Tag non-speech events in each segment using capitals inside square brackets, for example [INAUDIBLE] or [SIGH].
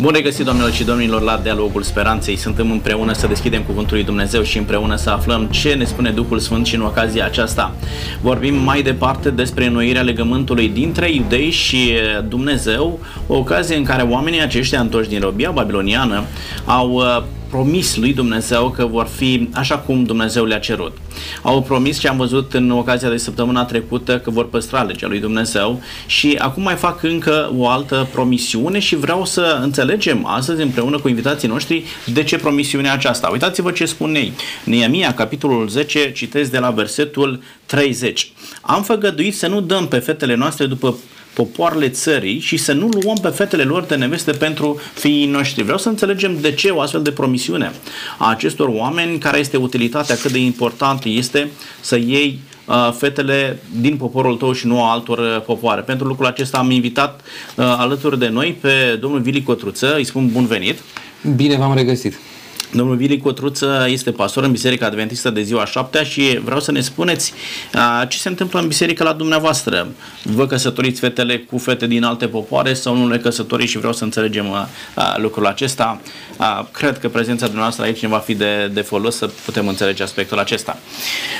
Bun regăsit, domnilor și domnilor, la Dialogul Speranței. Suntem împreună să deschidem Cuvântul lui Dumnezeu și împreună să aflăm ce ne spune Duhul Sfânt și în ocazia aceasta. Vorbim mai departe despre înnoirea legământului dintre iudei și Dumnezeu, o ocazie în care oamenii aceștia întoși din robia babiloniană au uh, promis lui Dumnezeu că vor fi așa cum Dumnezeu le-a cerut. Au promis ce am văzut în ocazia de săptămâna trecută că vor păstra legea lui Dumnezeu și acum mai fac încă o altă promisiune și vreau să înțelegem astăzi împreună cu invitații noștri de ce promisiunea aceasta. Uitați-vă ce spune ei. Neemia, capitolul 10, citesc de la versetul 30. Am făgăduit să nu dăm pe fetele noastre după popoarele țării și să nu luăm pe fetele lor de neveste pentru fiii noștri. Vreau să înțelegem de ce o astfel de promisiune a acestor oameni, care este utilitatea, cât de important este să iei uh, fetele din poporul tău și nu a altor uh, popoare. Pentru lucrul acesta am invitat uh, alături de noi pe domnul Vili Cotruță, îi spun bun venit. Bine v-am regăsit. Domnul Vili Cotruță este pastor în Biserica Adventistă de ziua șaptea și vreau să ne spuneți a, ce se întâmplă în biserică la dumneavoastră. Vă căsătoriți fetele cu fete din alte popoare sau nu le căsătoriți și vreau să înțelegem a, a, lucrul acesta. A, cred că prezența dumneavoastră aici ne va fi de, de folos să putem înțelege aspectul acesta.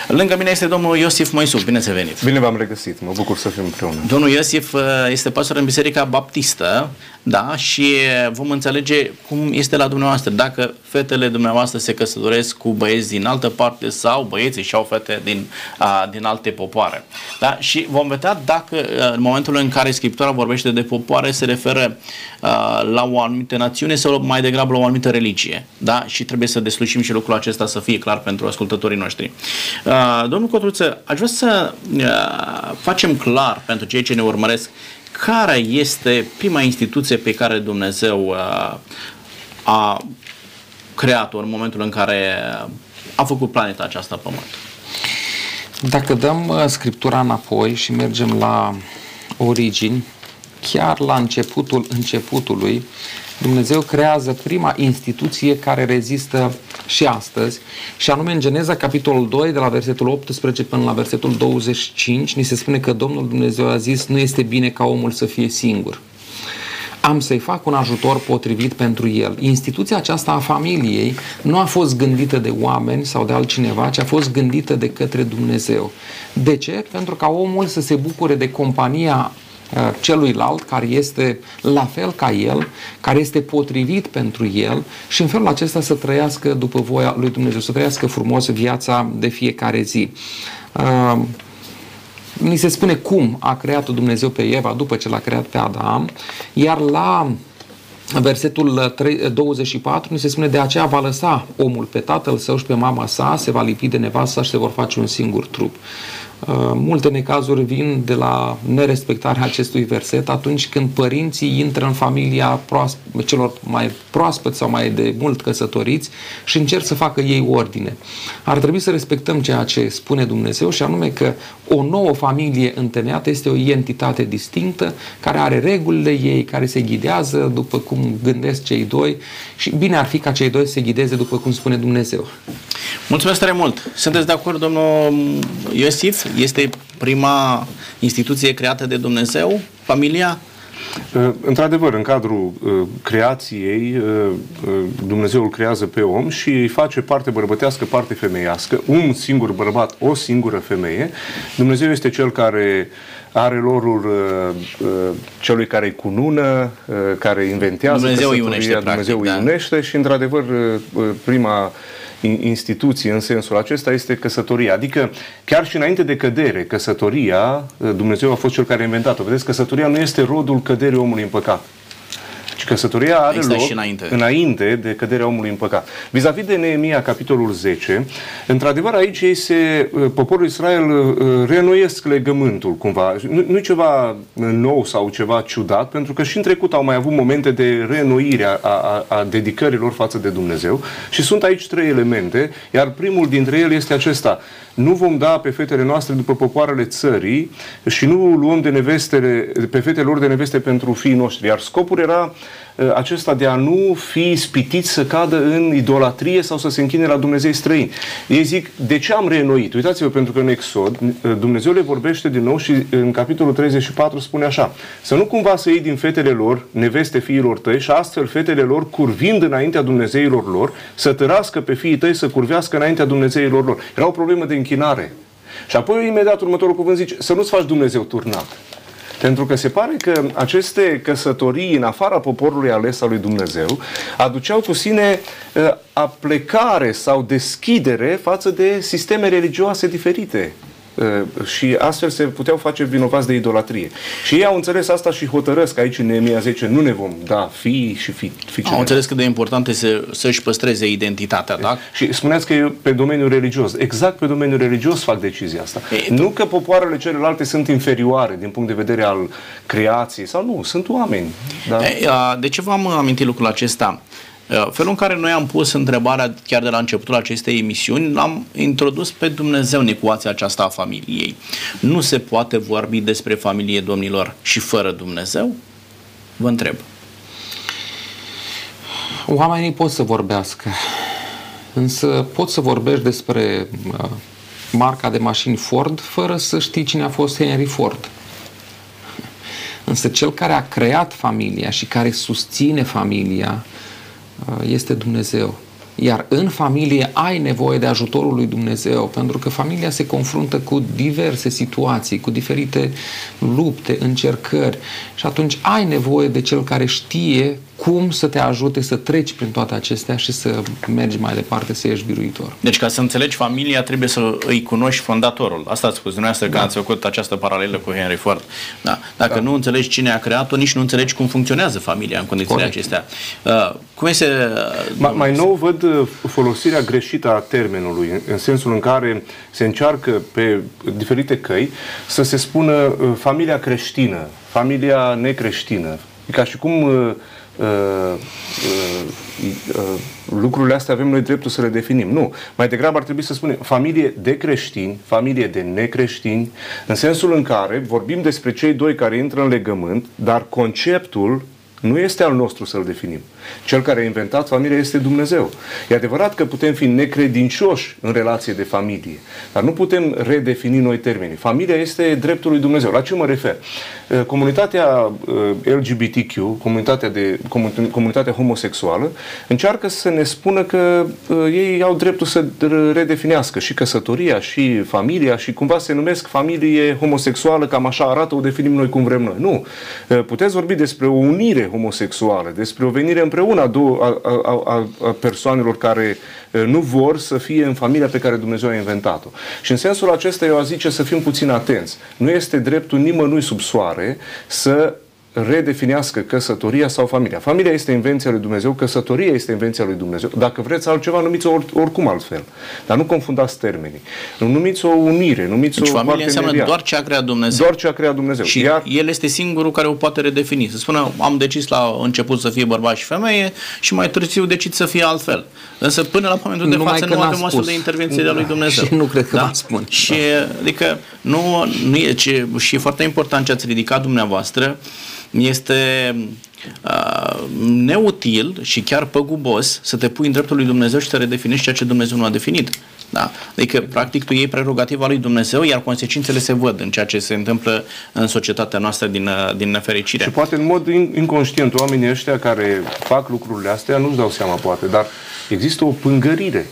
Lângă mine este domnul Iosif Moisu. Bine să venit! Bine v-am regăsit, mă bucur să fim împreună. Domnul Iosif este pastor în Biserica Baptistă da? și vom înțelege cum este la dumneavoastră. Dacă fetele fetele dumneavoastră se căsătoresc cu băieți din altă parte sau băieții și au fete din, a, din alte popoare. Da? Și vom vedea dacă în momentul în care Scriptura vorbește de popoare se referă a, la o anumită națiune sau mai degrabă la o anumită religie. Da? Și trebuie să deslușim și lucrul acesta să fie clar pentru ascultătorii noștri. A, domnul Cotruță, aș vrea să a, facem clar pentru cei ce ne urmăresc care este prima instituție pe care Dumnezeu a, a creator în momentul în care a făcut planeta aceasta Pământ. Dacă dăm uh, Scriptura înapoi și mergem la origini, chiar la începutul începutului, Dumnezeu creează prima instituție care rezistă și astăzi, și anume în Geneza, capitolul 2, de la versetul 18 până la versetul 25, ni se spune că Domnul Dumnezeu a zis, nu este bine ca omul să fie singur am să-i fac un ajutor potrivit pentru el. Instituția aceasta a familiei nu a fost gândită de oameni sau de altcineva, ci a fost gândită de către Dumnezeu. De ce? Pentru ca omul să se bucure de compania uh, celuilalt care este la fel ca el, care este potrivit pentru el și în felul acesta să trăiască după voia lui Dumnezeu, să trăiască frumos viața de fiecare zi. Uh, ni se spune cum a creat Dumnezeu pe Eva după ce l-a creat pe Adam, iar la versetul 24 ni se spune de aceea va lăsa omul pe tatăl său și pe mama sa, se va lipi de nevasta și se vor face un singur trup. Uh, multe necazuri vin de la nerespectarea acestui verset atunci când părinții intră în familia proasp- celor mai proaspăți sau mai de mult căsătoriți și încerc să facă ei ordine. Ar trebui să respectăm ceea ce spune Dumnezeu și anume că o nouă familie întemeiată este o entitate distinctă care are regulile ei, care se ghidează după cum gândesc cei doi și bine ar fi ca cei doi să se ghideze după cum spune Dumnezeu. Mulțumesc tare mult! Sunteți de acord, domnul Iosif? Este prima instituție creată de Dumnezeu, familia? Uh, într-adevăr, în cadrul uh, creației, uh, Dumnezeu îl creează pe om și îi face parte bărbătească, parte femeiască, un singur bărbat, o singură femeie. Dumnezeu este cel care are lorul celui care îi cunună, care inventează Dumnezeu îi unește, Dumnezeu practic, îi unește și, într-adevăr, prima instituție în sensul acesta este căsătoria. Adică chiar și înainte de cădere, căsătoria, Dumnezeu a fost cel care a inventat-o. Vedeți, căsătoria nu este rodul căderii omului în păcat. Și căsătoria are Există loc și înainte. înainte de căderea omului în păcat. Vis-a-vis de Neemia, capitolul 10, într-adevăr aici ei se, uh, poporul Israel uh, reînnoiesc legământul cumva. Nu, nu e ceva nou sau ceva ciudat, pentru că și în trecut au mai avut momente de reînnoire a, a, a dedicărilor față de Dumnezeu și sunt aici trei elemente, iar primul dintre ele este acesta nu vom da pe fetele noastre după popoarele țării și nu luăm de nevestele, pe fetele lor de neveste pentru fiii noștri. Iar scopul era uh, acesta de a nu fi spitit să cadă în idolatrie sau să se închine la Dumnezei străini. Ei zic, de ce am reînnoit? Uitați-vă, pentru că în Exod uh, Dumnezeu le vorbește din nou și în capitolul 34 spune așa, să nu cumva să iei din fetele lor, neveste fiilor tăi și astfel fetele lor curvind înaintea Dumnezeilor lor, să tărască pe fiii tăi să curvească înaintea Dumnezeilor lor. Era o problemă de închinare. Și apoi imediat următorul cuvânt zice, să nu-ți faci Dumnezeu turnat. Pentru că se pare că aceste căsătorii în afara poporului ales al lui Dumnezeu aduceau cu sine uh, aplecare sau deschidere față de sisteme religioase diferite. Uh, și astfel se puteau face vinovați de idolatrie. Și ei au înțeles asta și hotărăsc aici în Neemia 10, nu ne vom da fi și fi, fi Au înțeles cât de important este să-și păstreze identitatea, da? Și spuneați că e pe domeniul religios. Exact pe domeniul religios fac decizia asta. E, nu că popoarele celelalte sunt inferioare din punct de vedere al creației, sau nu, sunt oameni. Da? E, de ce v-am amintit lucrul acesta? Uh, felul în care noi am pus întrebarea chiar de la începutul acestei emisiuni, l-am introdus pe Dumnezeu în ecuația aceasta a familiei. Nu se poate vorbi despre familie, domnilor, și fără Dumnezeu? Vă întreb. Oamenii pot să vorbească, însă pot să vorbești despre uh, marca de mașini Ford fără să știi cine a fost Henry Ford. Însă cel care a creat familia și care susține familia Uh, este Dumnezeu. Iar în familie ai nevoie de ajutorul lui Dumnezeu, pentru că familia se confruntă cu diverse situații, cu diferite lupte, încercări și atunci ai nevoie de cel care știe cum să te ajute să treci prin toate acestea și să mergi mai departe, să ieși biruitor. Deci ca să înțelegi familia trebuie să îi cunoști fondatorul. Asta ați spus dumneavoastră da. că ați făcut această paralelă cu Henry Ford. Da. Dacă da. nu înțelegi cine a creat-o, nici nu înțelegi cum funcționează familia în condițiile Corect. acestea. Uh, cum este... Uh, Ma, mai nou văd uh, folosirea greșită a termenului, în sensul în care se încearcă pe diferite căi să se spună uh, familia creștină, familia necreștină. E ca și cum uh, Uh, uh, uh, lucrurile astea avem noi dreptul să le definim. Nu. Mai degrabă ar trebui să spunem familie de creștini, familie de necreștini, în sensul în care vorbim despre cei doi care intră în legământ, dar conceptul nu este al nostru să-l definim. Cel care a inventat familia este Dumnezeu. E adevărat că putem fi necredincioși în relație de familie, dar nu putem redefini noi termenii. Familia este dreptul lui Dumnezeu. La ce mă refer? Uh, comunitatea uh, LGBTQ, comunitatea, de, comunitatea homosexuală, încearcă să ne spună că uh, ei au dreptul să redefinească și căsătoria, și familia, și cumva se numesc familie homosexuală, cam așa arată, o definim noi cum vrem noi. Nu. Puteți vorbi despre o unire homosexuală, despre o venire împreună a, două, a, a, a, a persoanelor care nu vor să fie în familia pe care Dumnezeu a inventat-o. Și în sensul acesta eu aș zice să fim puțin atenți. Nu este dreptul nimănui sub soare să redefinească căsătoria sau familia. Familia este invenția lui Dumnezeu, căsătoria este invenția lui Dumnezeu. Dacă vreți altceva, numiți-o oricum altfel. Dar nu confundați termenii. Nu numiți o unire, numiți deci o familia înseamnă doar ce a creat Dumnezeu. Doar ce a creat Dumnezeu. Și Iar... el este singurul care o poate redefini. Să spună, am decis la început să fie bărbat și femeie și mai târziu decid să fie altfel. Însă până la momentul de Numai față nu avem astfel de intervenție de-a lui [LAUGHS] Dumnezeu. Și nu cred că da? spun. Și adică nu, nu e, ce, și e foarte important ce ați ridicat dumneavoastră, este uh, neutil și chiar păgubos să te pui în dreptul lui Dumnezeu și să redefinești ceea ce Dumnezeu nu a definit. Da? Adică, practic, tu iei prerogativa lui Dumnezeu, iar consecințele se văd în ceea ce se întâmplă în societatea noastră din, uh, din nefericire. Și poate în mod inconștient oamenii ăștia care fac lucrurile astea nu-și dau seama, poate, dar există o pângărire.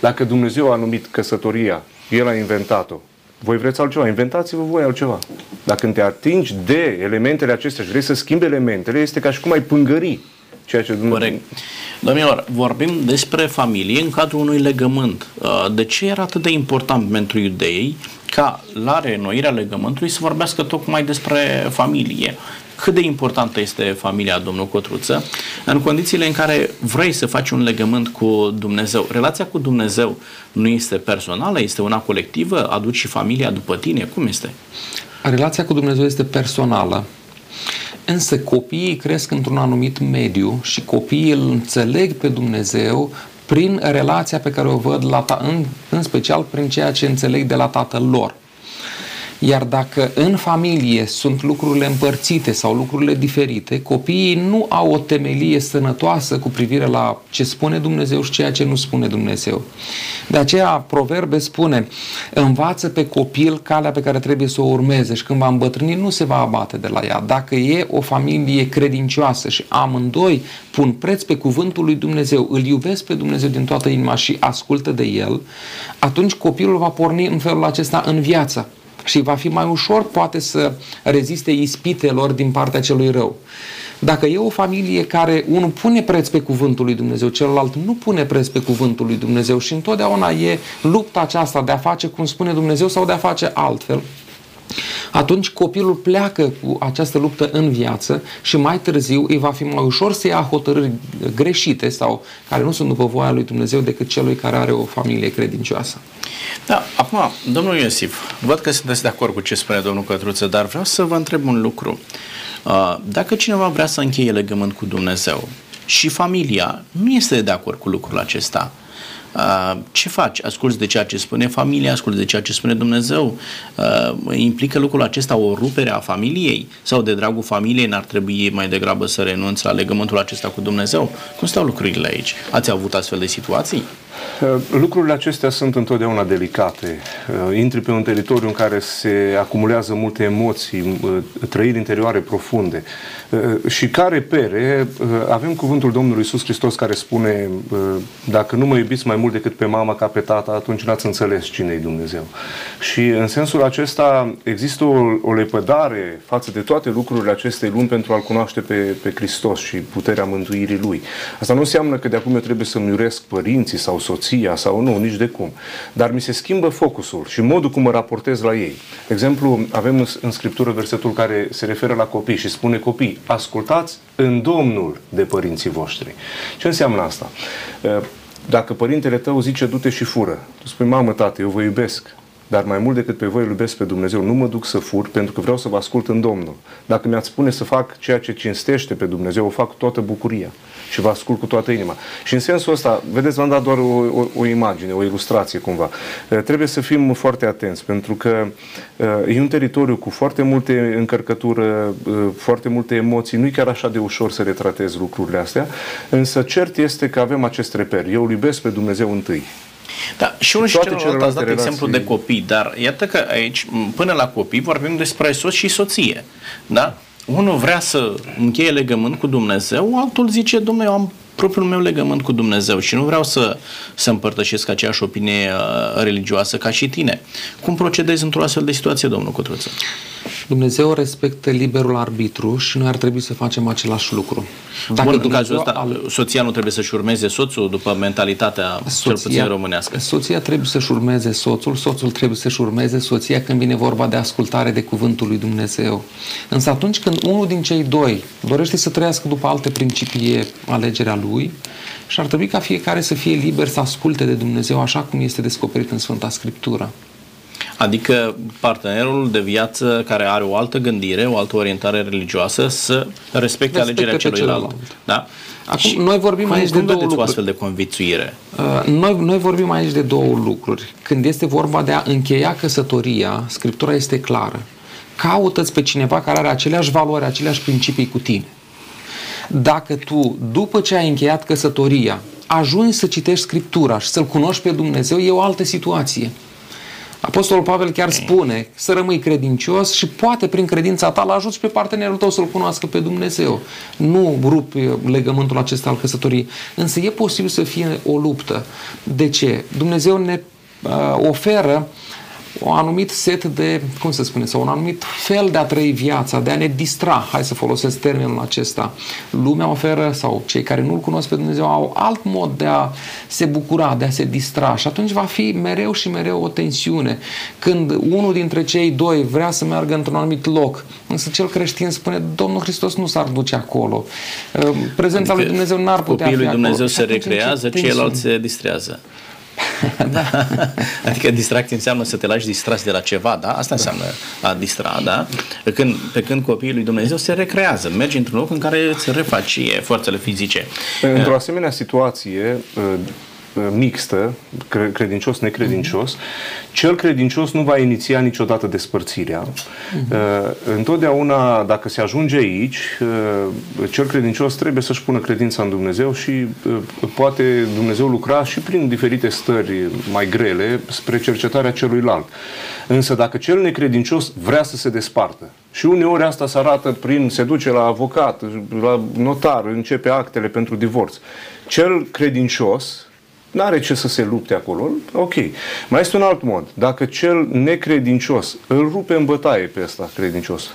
Dacă Dumnezeu a numit căsătoria, El a inventat-o, voi vreți altceva, inventați-vă voi altceva. Dacă te atingi de elementele acestea și vrei să schimbi elementele, este ca și cum ai pângări ceea ce Dumnezeu... Corect. Domnilor, vorbim despre familie în cadrul unui legământ. Uh, de ce era atât de important pentru iudei ca la reînnoirea legământului să vorbească tocmai despre familie? Cât de importantă este familia, domnul Cotruță, în condițiile în care vrei să faci un legământ cu Dumnezeu. Relația cu Dumnezeu nu este personală, este una colectivă, aduci și familia după tine, cum este? Relația cu Dumnezeu este personală, însă copiii cresc într-un anumit mediu și copiii îl înțeleg pe Dumnezeu prin relația pe care o văd la ta- în, în special prin ceea ce înțeleg de la tatăl lor. Iar dacă în familie sunt lucrurile împărțite sau lucrurile diferite, copiii nu au o temelie sănătoasă cu privire la ce spune Dumnezeu și ceea ce nu spune Dumnezeu. De aceea, proverbe spune, învață pe copil calea pe care trebuie să o urmeze și când va îmbătrâni nu se va abate de la ea. Dacă e o familie credincioasă și amândoi pun preț pe cuvântul lui Dumnezeu, îl iubesc pe Dumnezeu din toată inima și ascultă de el, atunci copilul va porni în felul acesta în viață și va fi mai ușor poate să reziste ispitelor din partea celui rău. Dacă e o familie care unul pune preț pe cuvântul lui Dumnezeu, celălalt nu pune preț pe cuvântul lui Dumnezeu și întotdeauna e lupta aceasta de a face cum spune Dumnezeu sau de a face altfel, atunci copilul pleacă cu această luptă în viață și mai târziu îi va fi mai ușor să ia hotărâri greșite sau care nu sunt după voia lui Dumnezeu decât celui care are o familie credincioasă. Da, acum, domnul Iosif, văd că sunteți de acord cu ce spune domnul Cătruță, dar vreau să vă întreb un lucru. Uh, dacă cineva vrea să încheie legământ cu Dumnezeu și familia nu este de acord cu lucrul acesta, Uh, ce faci? Asculți de ceea ce spune familia, asculți de ceea ce spune Dumnezeu? Uh, implică lucrul acesta o rupere a familiei? Sau de dragul familiei n-ar trebui mai degrabă să renunți la legământul acesta cu Dumnezeu? Cum stau lucrurile aici? Ați avut astfel de situații? Uh, lucrurile acestea sunt întotdeauna delicate. Uh, intri pe un teritoriu în care se acumulează multe emoții, uh, trăiri interioare profunde. Și care pere, avem cuvântul Domnului Iisus Hristos care spune dacă nu mă iubiți mai mult decât pe mama ca pe tata, atunci n-ați înțeles cine e Dumnezeu. Și în sensul acesta există o, o lepădare față de toate lucrurile acestei lumi pentru a-L cunoaște pe, pe Hristos și puterea mântuirii Lui. Asta nu înseamnă că de acum eu trebuie să-mi iuresc părinții sau soția sau nu, nici de cum. Dar mi se schimbă focusul și modul cum mă raportez la ei. De exemplu, avem în Scriptură versetul care se referă la copii și spune copii, ascultați în Domnul de părinții voștri. Ce înseamnă asta? Dacă părintele tău zice du-te și fură, tu spui, mamă, tată, eu vă iubesc, dar mai mult decât pe voi îl iubesc pe Dumnezeu. Nu mă duc să fur pentru că vreau să vă ascult în Domnul. Dacă mi-ați spune să fac ceea ce cinstește pe Dumnezeu, o fac cu toată bucuria și vă ascult cu toată inima. Și în sensul ăsta, vedeți, v-am dat doar o, o, o imagine, o ilustrație cumva. Uh, trebuie să fim foarte atenți pentru că uh, e un teritoriu cu foarte multe încărcătură, uh, foarte multe emoții. Nu e chiar așa de ușor să retratez lucrurile astea, însă cert este că avem acest reper. Eu îl iubesc pe Dumnezeu întâi. Da, și unul și celălalt ați dat relații... exemplu de copii, dar iată că aici, până la copii, vorbim despre soț și soție. Da? Unul vrea să încheie legământ cu Dumnezeu, altul zice, domnule, eu am propriul meu legământ cu Dumnezeu și nu vreau să, să împărtășesc aceeași opinie uh, religioasă ca și tine. Cum procedezi într-o astfel de situație, domnul Cotruță? Dumnezeu respectă liberul arbitru și noi ar trebui să facem același lucru. Dacă Bun, în cazul ăsta, al... soția nu trebuie să-și urmeze soțul după mentalitatea soția, cel puțin românească. Soția trebuie să-și urmeze soțul, soțul trebuie să-și urmeze soția când vine vorba de ascultare de cuvântul lui Dumnezeu. Însă atunci când unul din cei doi dorește să trăiască după alte principii alegerea lui și ar trebui ca fiecare să fie liber să asculte de Dumnezeu așa cum este descoperit în Sfânta Scriptură. Adică partenerul de viață care are o altă gândire, o altă orientare religioasă să respecte, respecte alegerea celuilalt. Da? Acum, și noi vorbim aici de două lucruri. o astfel de convicțuire? Uh, noi, noi vorbim aici de două lucruri. Când este vorba de a încheia căsătoria, Scriptura este clară. Caută-ți pe cineva care are aceleași valori, aceleași principii cu tine. Dacă tu, după ce ai încheiat căsătoria, ajungi să citești Scriptura și să-L cunoști pe Dumnezeu, e o altă situație. Apostolul Pavel chiar spune să rămâi credincios și poate prin credința ta l ajuți pe partenerul tău să-L cunoască pe Dumnezeu. Nu rupi legământul acesta al căsătoriei. Însă e posibil să fie o luptă. De ce? Dumnezeu ne uh, oferă un anumit set de, cum să spune, sau un anumit fel de a trăi viața, de a ne distra, hai să folosesc termenul acesta. Lumea oferă, sau cei care nu-L cunosc pe Dumnezeu, au alt mod de a se bucura, de a se distra și atunci va fi mereu și mereu o tensiune. Când unul dintre cei doi vrea să meargă într-un anumit loc, însă cel creștin spune, Domnul Hristos nu s-ar duce acolo. Prezența adică lui Dumnezeu n-ar putea fi lui Dumnezeu acolo. se recrează, ceilalți se distrează. Da. [LAUGHS] adică distracție înseamnă să te lași distras de la ceva, da? Asta înseamnă a distra, da? Pe când, pe când copiii lui Dumnezeu se recrează, mergi într-un loc în care îți refaci forțele fizice. Într-o asemenea situație, mixtă, credincios, necredincios, cel credincios nu va iniția niciodată despărțirea. Întotdeauna, dacă se ajunge aici, cel credincios trebuie să-și pună credința în Dumnezeu și poate Dumnezeu lucra și prin diferite stări mai grele spre cercetarea celuilalt. Însă dacă cel necredincios vrea să se despartă, și uneori asta se arată prin, se duce la avocat, la notar, începe actele pentru divorț. Cel credincios nu are ce să se lupte acolo, ok. Mai este un alt mod. Dacă cel necredincios îl rupe în bătaie pe ăsta credincios,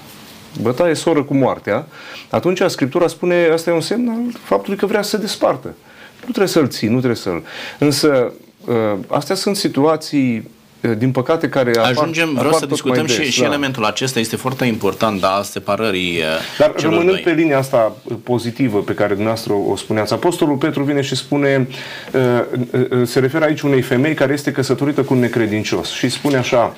bătaie soră cu moartea, atunci Scriptura spune, asta e un semn al faptului că vrea să se despartă. Nu trebuie să-l ții, nu trebuie să-l... Însă, ă, astea sunt situații Eh, din păcate, care apar, Ajungem, vreau să discutăm des, și, și da. elementul acesta, este foarte important, da, separării eh, Dar rămânând doi. pe linia asta pozitivă pe care dumneavoastră o spuneați, Apostolul Petru vine și spune, eh, se referă aici unei femei care este căsătorită cu un necredincios și spune așa,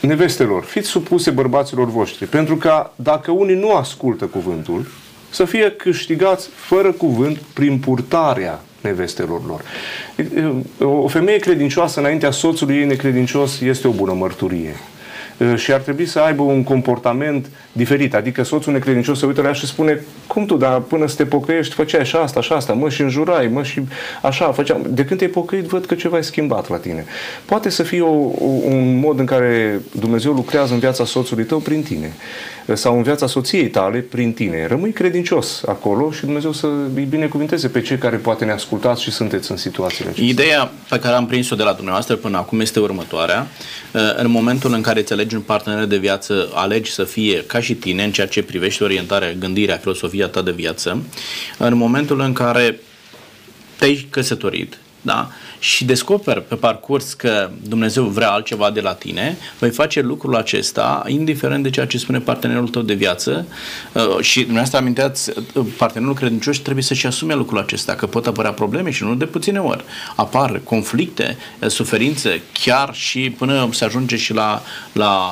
nevestelor, fiți supuse bărbaților voștri, pentru că dacă unii nu ascultă cuvântul, să fie câștigați fără cuvânt prin purtarea nevestelor lor. O femeie credincioasă înaintea soțului ei necredincios este o bună mărturie și ar trebui să aibă un comportament diferit. Adică soțul necredincios se uită la ea și spune cum tu, dar până să te pocăiești făceai așa, asta, așa, asta, mă, și înjurai, mă, și așa, făceam. De când te-ai pocăit, văd că ceva e schimbat la tine. Poate să fie o, o, un mod în care Dumnezeu lucrează în viața soțului tău prin tine sau în viața soției tale prin tine. Rămâi credincios acolo și Dumnezeu să îi binecuvinteze pe cei care poate ne ascultați și sunteți în situațiile acestea. Ideea pe care am prins-o de la dumneavoastră până acum este următoarea. În momentul în care îți alegi un partener de viață, alegi să fie ca și tine în ceea ce privește orientarea, gândirea, filosofia ta de viață. În momentul în care te-ai căsătorit, da? Și descoperi pe parcurs că Dumnezeu vrea altceva de la tine, vei face lucrul acesta indiferent de ceea ce spune partenerul tău de viață uh, și dumneavoastră aminteați, uh, partenerul credincios trebuie să-și asume lucrul acesta, că pot apărea probleme și nu de puține ori. Apar conflicte, uh, suferințe, chiar și până se ajunge și la, la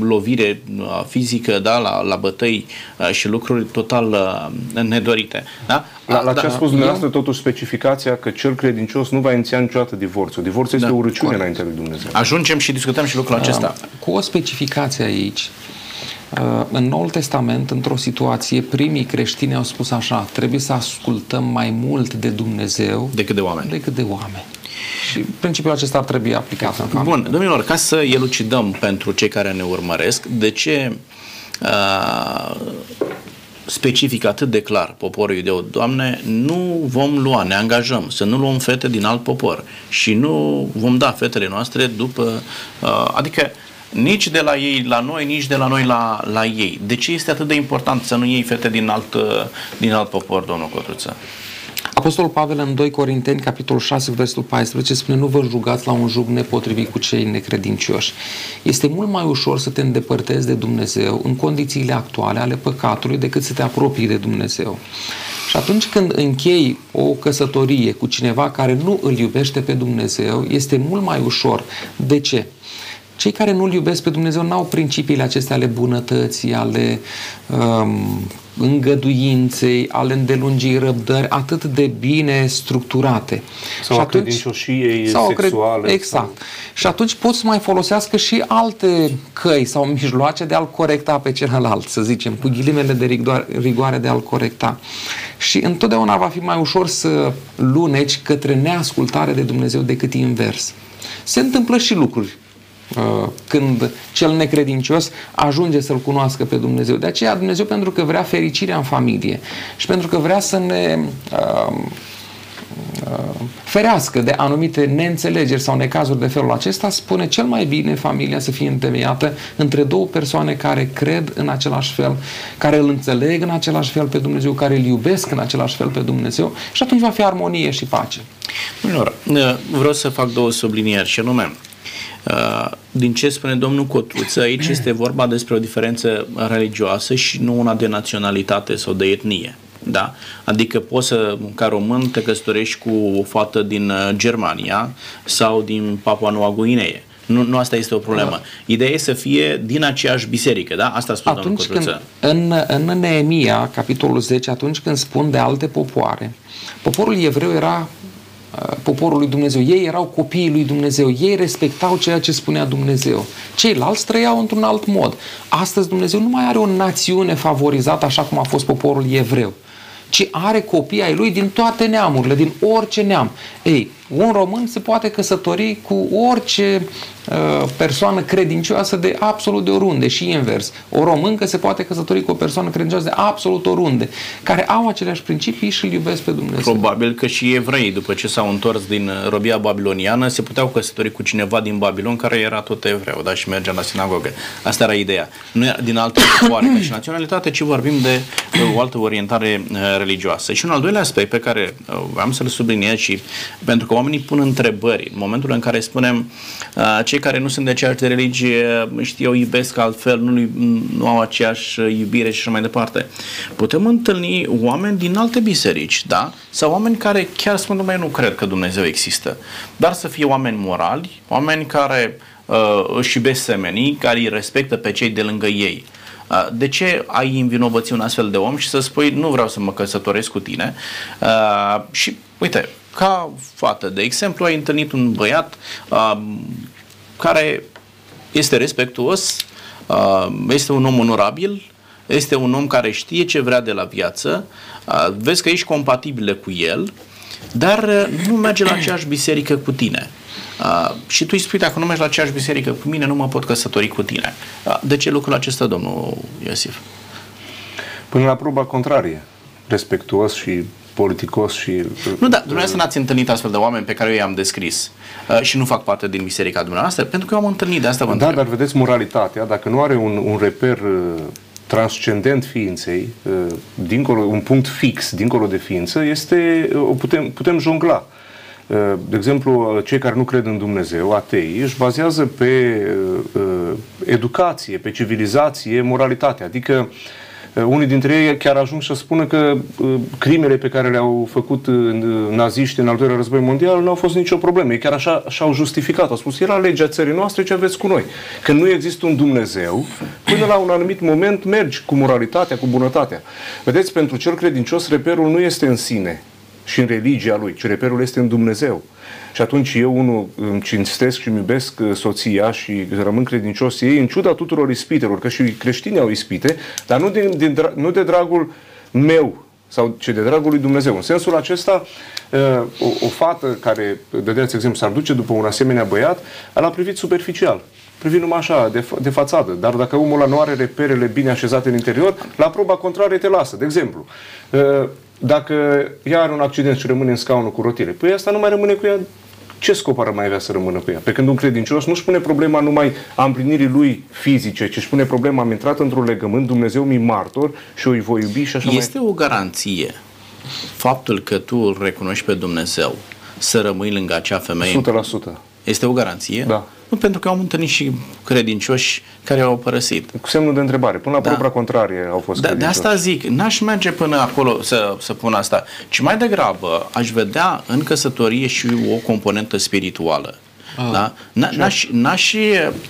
lovire fizică, da, la, la bătăi și lucruri total nedorite. Da? La, la da, ce a spus dumneavoastră, totuși specificația că cel credincios nu va iniția niciodată divorțul. Divorțul da, este o urăciune înainte lui Dumnezeu. Ajungem și discutăm și lucrul acesta. Cu o specificație aici. Uh, în Noul Testament, într-o situație, primii creștini au spus așa, trebuie să ascultăm mai mult de Dumnezeu decât de oameni. Decât de oameni. Și principiul acesta ar trebui aplicat în familie. Bun, domnilor, ca să elucidăm pentru cei care ne urmăresc, de ce uh, specific atât de clar poporul iudeu, Doamne, nu vom lua, ne angajăm să nu luăm fete din alt popor și nu vom da fetele noastre după, uh, adică nici de la ei la noi, nici de la noi la, la ei. De ce este atât de important să nu iei fete din alt, uh, din alt popor, domnul Cotruță? Apostolul Pavel în 2 Corinteni, capitolul 6, versetul 14, spune nu vă jugați la un jug nepotrivit cu cei necredincioși. Este mult mai ușor să te îndepărtezi de Dumnezeu în condițiile actuale ale păcatului decât să te apropii de Dumnezeu. Și atunci când închei o căsătorie cu cineva care nu îl iubește pe Dumnezeu, este mult mai ușor. De ce? Cei care nu-L iubesc pe Dumnezeu n-au principiile acestea ale bunătății, ale um, îngăduinței, ale îndelungii răbdări atât de bine structurate. Sau și atunci, credincioșiei sau sexuale. Exact. Sau... Și atunci pot să mai folosească și alte căi sau mijloace de a-l corecta pe celălalt, să zicem, cu ghilimele de rigoare, rigoare de a-l corecta. Și întotdeauna va fi mai ușor să luneci către neascultare de Dumnezeu decât invers. Se întâmplă și lucruri Uh, când cel necredincios ajunge să-L cunoască pe Dumnezeu. De aceea Dumnezeu, pentru că vrea fericirea în familie și pentru că vrea să ne uh, uh, ferească de anumite neînțelegeri sau necazuri de felul acesta, spune cel mai bine familia să fie întemeiată între două persoane care cred în același fel, care îl înțeleg în același fel pe Dumnezeu, care îl iubesc în același fel pe Dumnezeu și atunci va fi armonie și pace. Bună, vreau să fac două sublinieri și anume, Uh, din ce spune domnul Cotuță, aici este vorba despre o diferență religioasă și nu una de naționalitate sau de etnie. Da? Adică poți să, ca român, te căsătorești cu o fată din uh, Germania sau din Papua Noua Guinee Nu, nu asta este o problemă. Da. Ideea e să fie din aceeași biserică, da? Asta spune atunci când, în, în Neemia, capitolul 10, atunci când spun de alte popoare, poporul evreu era uh, poporul lui Dumnezeu. Ei erau copiii lui Dumnezeu. Ei respectau ceea ce spunea Dumnezeu. Ceilalți trăiau într-un alt mod. Astăzi Dumnezeu nu mai are o națiune favorizată așa cum a fost poporul evreu ci are copii ai lui din toate neamurile, din orice neam. Ei, un român se poate căsători cu orice uh, persoană credincioasă de absolut de oriunde și invers. O româncă se poate căsători cu o persoană credincioasă de absolut oriunde, care au aceleași principii și îl iubesc pe Dumnezeu. Probabil că și evrei, după ce s-au întors din uh, robia babiloniană, se puteau căsători cu cineva din Babilon care era tot evreu, da, și mergea la sinagogă. Asta era ideea. Nu era din alte popoare [COUGHS] ca și naționalitate, ci vorbim de uh, o altă orientare uh, religioasă. Și un al doilea aspect pe care uh, am să-l subliniez și pentru că oamenii pun întrebări în momentul în care spunem uh, cei care nu sunt de aceeași religie, știu, eu iubesc altfel, nu, nu au aceeași iubire și așa mai departe. Putem întâlni oameni din alte biserici, da? Sau oameni care chiar spun, mai nu cred că Dumnezeu există. Dar să fie oameni morali, oameni care uh, își iubesc semenii, care îi respectă pe cei de lângă ei. Uh, de ce ai învinovăți un astfel de om și să spui nu vreau să mă căsătoresc cu tine? Uh, și uite, ca fată, de exemplu, ai întâlnit un băiat uh, care este respectuos, uh, este un om onorabil, este un om care știe ce vrea de la viață, uh, vezi că ești compatibilă cu el, dar uh, nu merge la aceeași biserică cu tine. Uh, și tu îi spui, dacă nu mergi la aceeași biserică cu mine, nu mă pot căsători cu tine. Uh, de ce lucrul acesta, domnul Iosif? Până la proba contrarie, respectuos și politicos și... Nu, da, dumneavoastră n-ați întâlnit astfel de oameni pe care eu i-am descris uh, și nu fac parte din biserica dumneavoastră, pentru că eu am întâlnit, de asta vă Da, întreb. dar vedeți, moralitatea, dacă nu are un, un reper uh, transcendent ființei, uh, dincolo, un punct fix dincolo de ființă, este, uh, o putem, putem jongla. Uh, De exemplu, uh, cei care nu cred în Dumnezeu, atei, își bazează pe uh, uh, educație, pe civilizație, moralitate. Adică uh, unii dintre ei chiar ajung să spună că uh, crimele pe care le-au făcut uh, naziști în al doilea război mondial nu au fost nicio problemă. Ei chiar așa și-au justificat. Au spus, era legea țării noastre, ce aveți cu noi. Că nu există un Dumnezeu, până la un anumit moment mergi cu moralitatea, cu bunătatea. Vedeți, pentru cel credincios, reperul nu este în sine și în religia lui, ci reperul este în Dumnezeu. Și atunci eu, unul, îmi cinstesc și îmi iubesc uh, soția și rămân credincios ei, în ciuda tuturor ispitelor, că și creștinii au ispite, dar nu, din, din, dra- nu de dragul meu, sau ce de dragul lui Dumnezeu. În sensul acesta, uh, o, o fată care, dădeați exemplu, s-ar duce după un asemenea băiat, l-a privit superficial. Privit numai așa, de, fa- de fațadă. Dar dacă omul ăla nu are reperele bine așezate în interior, la proba contrarie te lasă. De exemplu, uh, dacă ea are un accident și rămâne în scaunul cu rotile, păi asta nu mai rămâne cu ea ce scop ar mai avea să rămână cu ea? Pe când un credincios nu-și pune problema numai a împlinirii lui fizice, ci își pune problema, am intrat într-un legământ, Dumnezeu mi martor și o îi voi iubi și așa Este o garanție faptul că tu îl recunoști pe Dumnezeu să rămâi lângă acea femeie. mai... 100%. Este o garanție? Da. Nu, pentru că am întâlnit și credincioși care au părăsit. Cu semnul de întrebare. Până la Da. propria contrarie au fost Da, de credincioși. asta zic, n-aș merge până acolo să, să pun asta, ci mai degrabă aș vedea în căsătorie și o componentă spirituală. Ah. Da? N- N-aș, n-aș,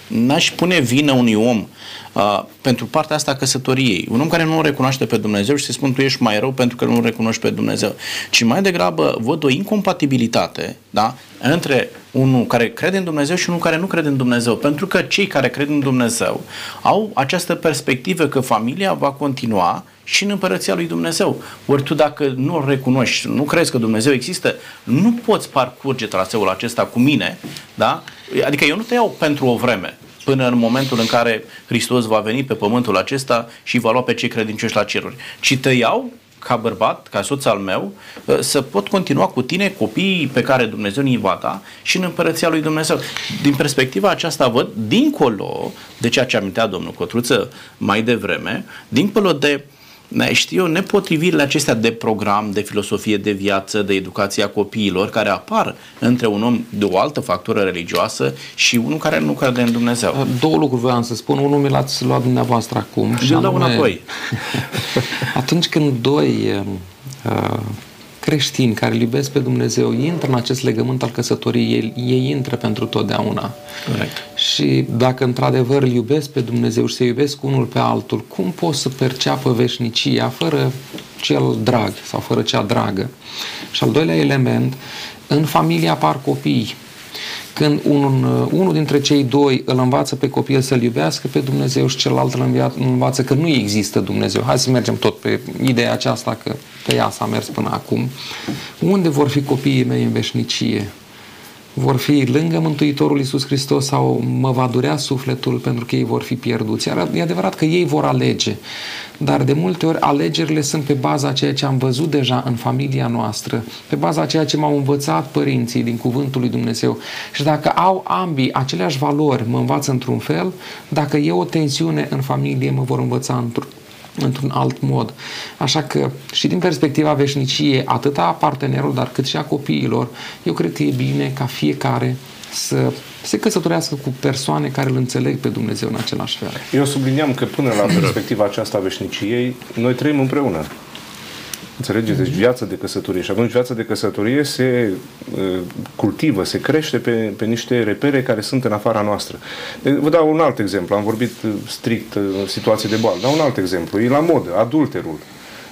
n-aș pune vină unui om uh, pentru partea asta a căsătoriei. Un om care nu recunoaște pe Dumnezeu și se spun tu ești mai rău pentru că nu recunoști pe Dumnezeu. Ci mai degrabă văd o incompatibilitate da? între unul care crede în Dumnezeu și unul care nu crede în Dumnezeu. Pentru că cei care cred în Dumnezeu au această perspectivă că familia va continua și în împărăția lui Dumnezeu. Ori tu dacă nu îl recunoști, nu crezi că Dumnezeu există, nu poți parcurge traseul acesta cu mine, da? Adică eu nu te iau pentru o vreme, până în momentul în care Hristos va veni pe pământul acesta și va lua pe cei credincioși la ceruri, ci te iau ca bărbat, ca soț al meu, să pot continua cu tine copiii pe care Dumnezeu ni va da și în împărăția lui Dumnezeu. Din perspectiva aceasta văd, dincolo de ceea ce amintea domnul Cotruță mai devreme, dincolo de ne- știu eu, nepotrivirile acestea de program, de filosofie de viață, de educație a copiilor, care apar între un om de o altă factură religioasă și unul care nu crede în Dumnezeu. Două lucruri voiam să spun. Unul mi l-ați luat dumneavoastră acum. Și îl dau înapoi. [LAUGHS] [LAUGHS] atunci când doi uh, creștini care îl iubesc pe Dumnezeu intră în acest legământ al căsătoriei, ei, ei intră pentru totdeauna. Corect. Și dacă într-adevăr îl iubesc pe Dumnezeu și se iubesc unul pe altul, cum pot să perceapă veșnicia fără cel drag sau fără cea dragă? Și al doilea element, în familie apar copii când un, unul dintre cei doi îl învață pe copil să-L iubească pe Dumnezeu și celălalt îl învață că nu există Dumnezeu. Hai să mergem tot pe ideea aceasta că pe ea s-a mers până acum. Unde vor fi copiii mei în veșnicie? Vor fi lângă Mântuitorul Iisus Hristos sau mă va durea sufletul pentru că ei vor fi pierduți. Iar e adevărat că ei vor alege, dar de multe ori alegerile sunt pe baza ceea ce am văzut deja în familia noastră, pe baza ceea ce m-au învățat părinții din Cuvântul lui Dumnezeu. Și dacă au ambii aceleași valori, mă învață într-un fel, dacă e o tensiune în familie, mă vor învăța într-un într-un alt mod. Așa că și din perspectiva veșniciei, atât a partenerului, dar cât și a copiilor, eu cred că e bine ca fiecare să se căsătorească cu persoane care îl înțeleg pe Dumnezeu în același fel. Eu subliniam că până la [CLEARS THROAT] perspectiva aceasta a veșniciei, noi trăim împreună. Înțelegeți? Deci viața de căsătorie. Și atunci viața de căsătorie se uh, cultivă, se crește pe, pe niște repere care sunt în afara noastră. Vă dau un alt exemplu. Am vorbit uh, strict uh, situație de boală. Dau un alt exemplu. E la modă, adulterul.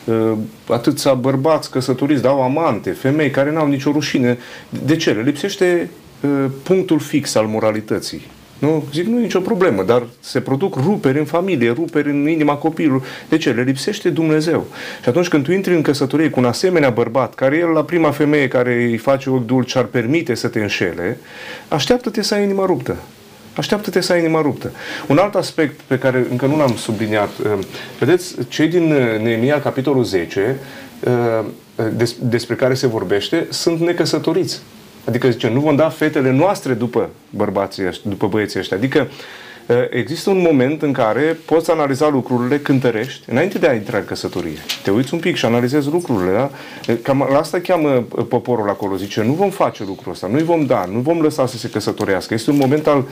Uh, atâția bărbați căsătoriți dau amante, femei care n-au nicio rușine. De ce? Le lipsește uh, punctul fix al moralității. Nu? Zic, nu e nicio problemă, dar se produc ruperi în familie, ruperi în inima copilului. De ce? Le lipsește Dumnezeu. Și atunci când tu intri în căsătorie cu un asemenea bărbat, care el la prima femeie care îi face ochi dulci ar permite să te înșele, așteaptă-te să ai inima ruptă. Așteaptă-te să ai inima ruptă. Un alt aspect pe care încă nu l-am subliniat, uh, vedeți, cei din uh, Neemia, capitolul 10, uh, despre care se vorbește, sunt necăsătoriți. Adică zice, nu vom da fetele noastre după bărbații ăștia, după băieții ăștia. Adică există un moment în care poți analiza lucrurile cântărești înainte de a intra în căsătorie. Te uiți un pic și analizezi lucrurile. Da? Cam la asta cheamă poporul acolo. Zice, nu vom face lucrul ăsta, nu-i vom da, nu vom lăsa să se căsătorească. Este un moment al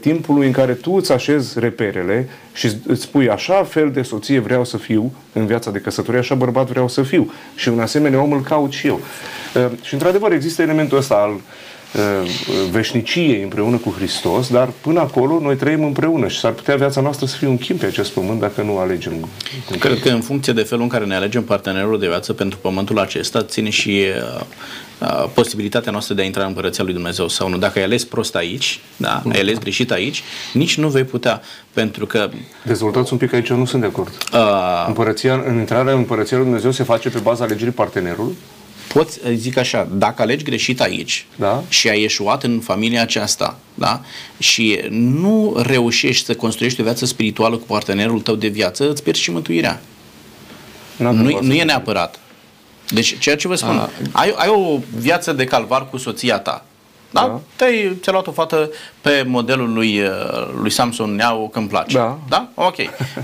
timpului în care tu îți așezi reperele și îți spui așa fel de soție vreau să fiu în viața de căsătorie, așa bărbat vreau să fiu. Și un asemenea om îl caut și eu. Și într-adevăr există elementul ăsta al veșniciei împreună cu Hristos, dar până acolo noi trăim împreună și s-ar putea viața noastră să fie un chim pe acest pământ dacă nu alegem. Cred că în funcție de felul în care ne alegem partenerul de viață pentru pământul acesta, ține și uh, posibilitatea noastră de a intra în Împărăția lui Dumnezeu sau nu. Dacă ai ales prost aici, da, ai ales greșit aici, nici nu vei putea, pentru că... Dezvoltați un pic aici, nu sunt de acord. Uh, Împărăția, în intrarea în Împărăția lui Dumnezeu se face pe baza alegerii partenerului? Poți, zic așa, dacă alegi greșit aici da? și ai eșuat în familia aceasta da? și nu reușești să construiești o viață spirituală cu partenerul tău de viață, îți pierzi și mântuirea. Nu, nu e neapărat. Deci, ceea ce vă spun, ai, ai o viață de calvar cu soția ta. Da? da. Te-ai, ți-a luat o fată pe modelul lui, uh, lui Samson, ia-o că-mi place. Da. Da? Ok.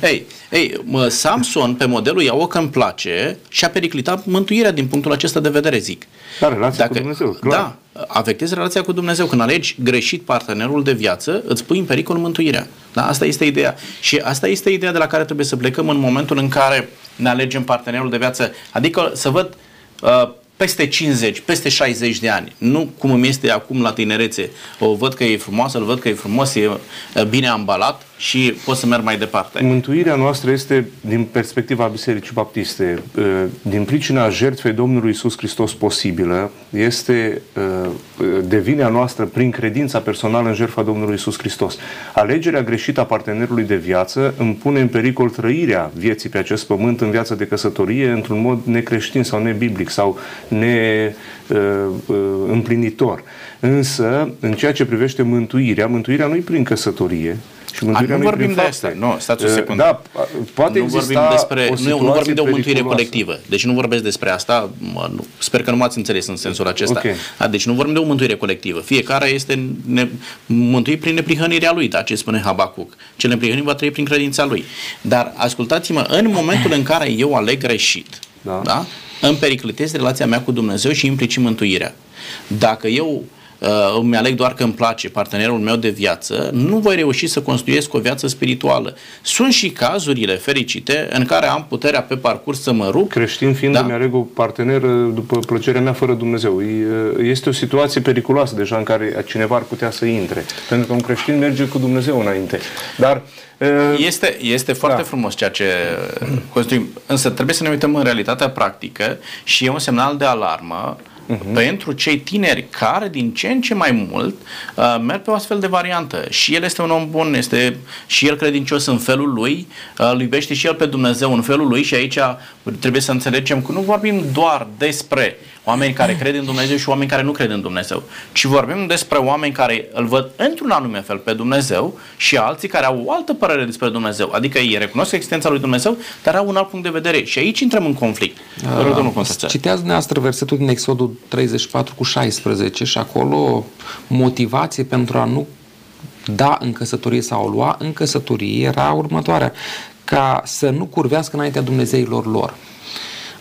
Ei, ei, Samson pe modelul ia-o că-mi place și a periclitat mântuirea din punctul acesta de vedere, zic. Da, relația Dacă, cu Dumnezeu, clar. Da, afectezi relația cu Dumnezeu. Când alegi greșit partenerul de viață, îți pui în pericol mântuirea. Da? Asta este ideea. Și asta este ideea de la care trebuie să plecăm în momentul în care ne alegem partenerul de viață. Adică să văd uh, peste 50, peste 60 de ani, nu cum îmi este acum la tinerețe, o văd că e frumoasă, îl văd că e frumos, e bine ambalat și pot să merg mai departe. Mântuirea noastră este, din perspectiva Bisericii Baptiste, din pricina jertfei Domnului Isus Hristos posibilă, este devine a noastră prin credința personală în jertfa Domnului Isus Hristos. Alegerea greșită a partenerului de viață îmi pune în pericol trăirea vieții pe acest pământ în viața de căsătorie într-un mod necreștin sau nebiblic sau neîmplinitor. Însă, în ceea ce privește mântuirea, mântuirea nu-i prin căsătorie, și mântuirea A, nu vorbim de asta. Nu, stați o secundă. Da, poate nu vorbim despre, nu, nu vorbim de o mântuire colectivă. Deci nu vorbesc despre asta. Mă, nu, sper că nu m-ați înțeles în sensul acesta. Okay. A, deci nu vorbim de o mântuire colectivă. Fiecare este ne, mântuit prin neprihănirea lui, da, ce spune Habacuc. Cel neprihănit va trăi prin credința lui. Dar ascultați-mă, în momentul în care eu aleg greșit, da. Da, îmi periclitez relația mea cu Dumnezeu și implicit mântuirea. Dacă eu uh, îmi aleg doar că îmi place partenerul meu de viață, nu voi reuși să construiesc o viață spirituală. Sunt și cazurile fericite în care am puterea pe parcurs să mă rup. Creștin fiind da? îmi aleg o parteneră după plăcerea mea fără Dumnezeu. Este o situație periculoasă deja în care cineva ar putea să intre. Pentru că un creștin merge cu Dumnezeu înainte. Dar este, este foarte da. frumos ceea ce construim, însă trebuie să ne uităm în realitatea practică și e un semnal de alarmă uh-huh. pentru cei tineri care din ce în ce mai mult uh, merg pe o astfel de variantă. Și el este un om bun, este și el credincios în felul lui, uh, îl iubește și el pe Dumnezeu în felul lui și aici trebuie să înțelegem că nu vorbim doar despre oameni care cred în Dumnezeu și oameni care nu cred în Dumnezeu, ci vorbim despre oameni care îl văd într-un anume fel pe Dumnezeu și alții care au o altă părere despre Dumnezeu. Adică ei recunosc existența lui Dumnezeu, dar au un alt punct de vedere. Și aici intrăm în conflict. Vă rog, domnul Citează dumneavoastră versetul din Exodul 34 cu 16 și acolo motivație pentru a nu da în căsătorie sau lua în căsătorie era următoarea ca să nu curvească înaintea Dumnezeilor lor.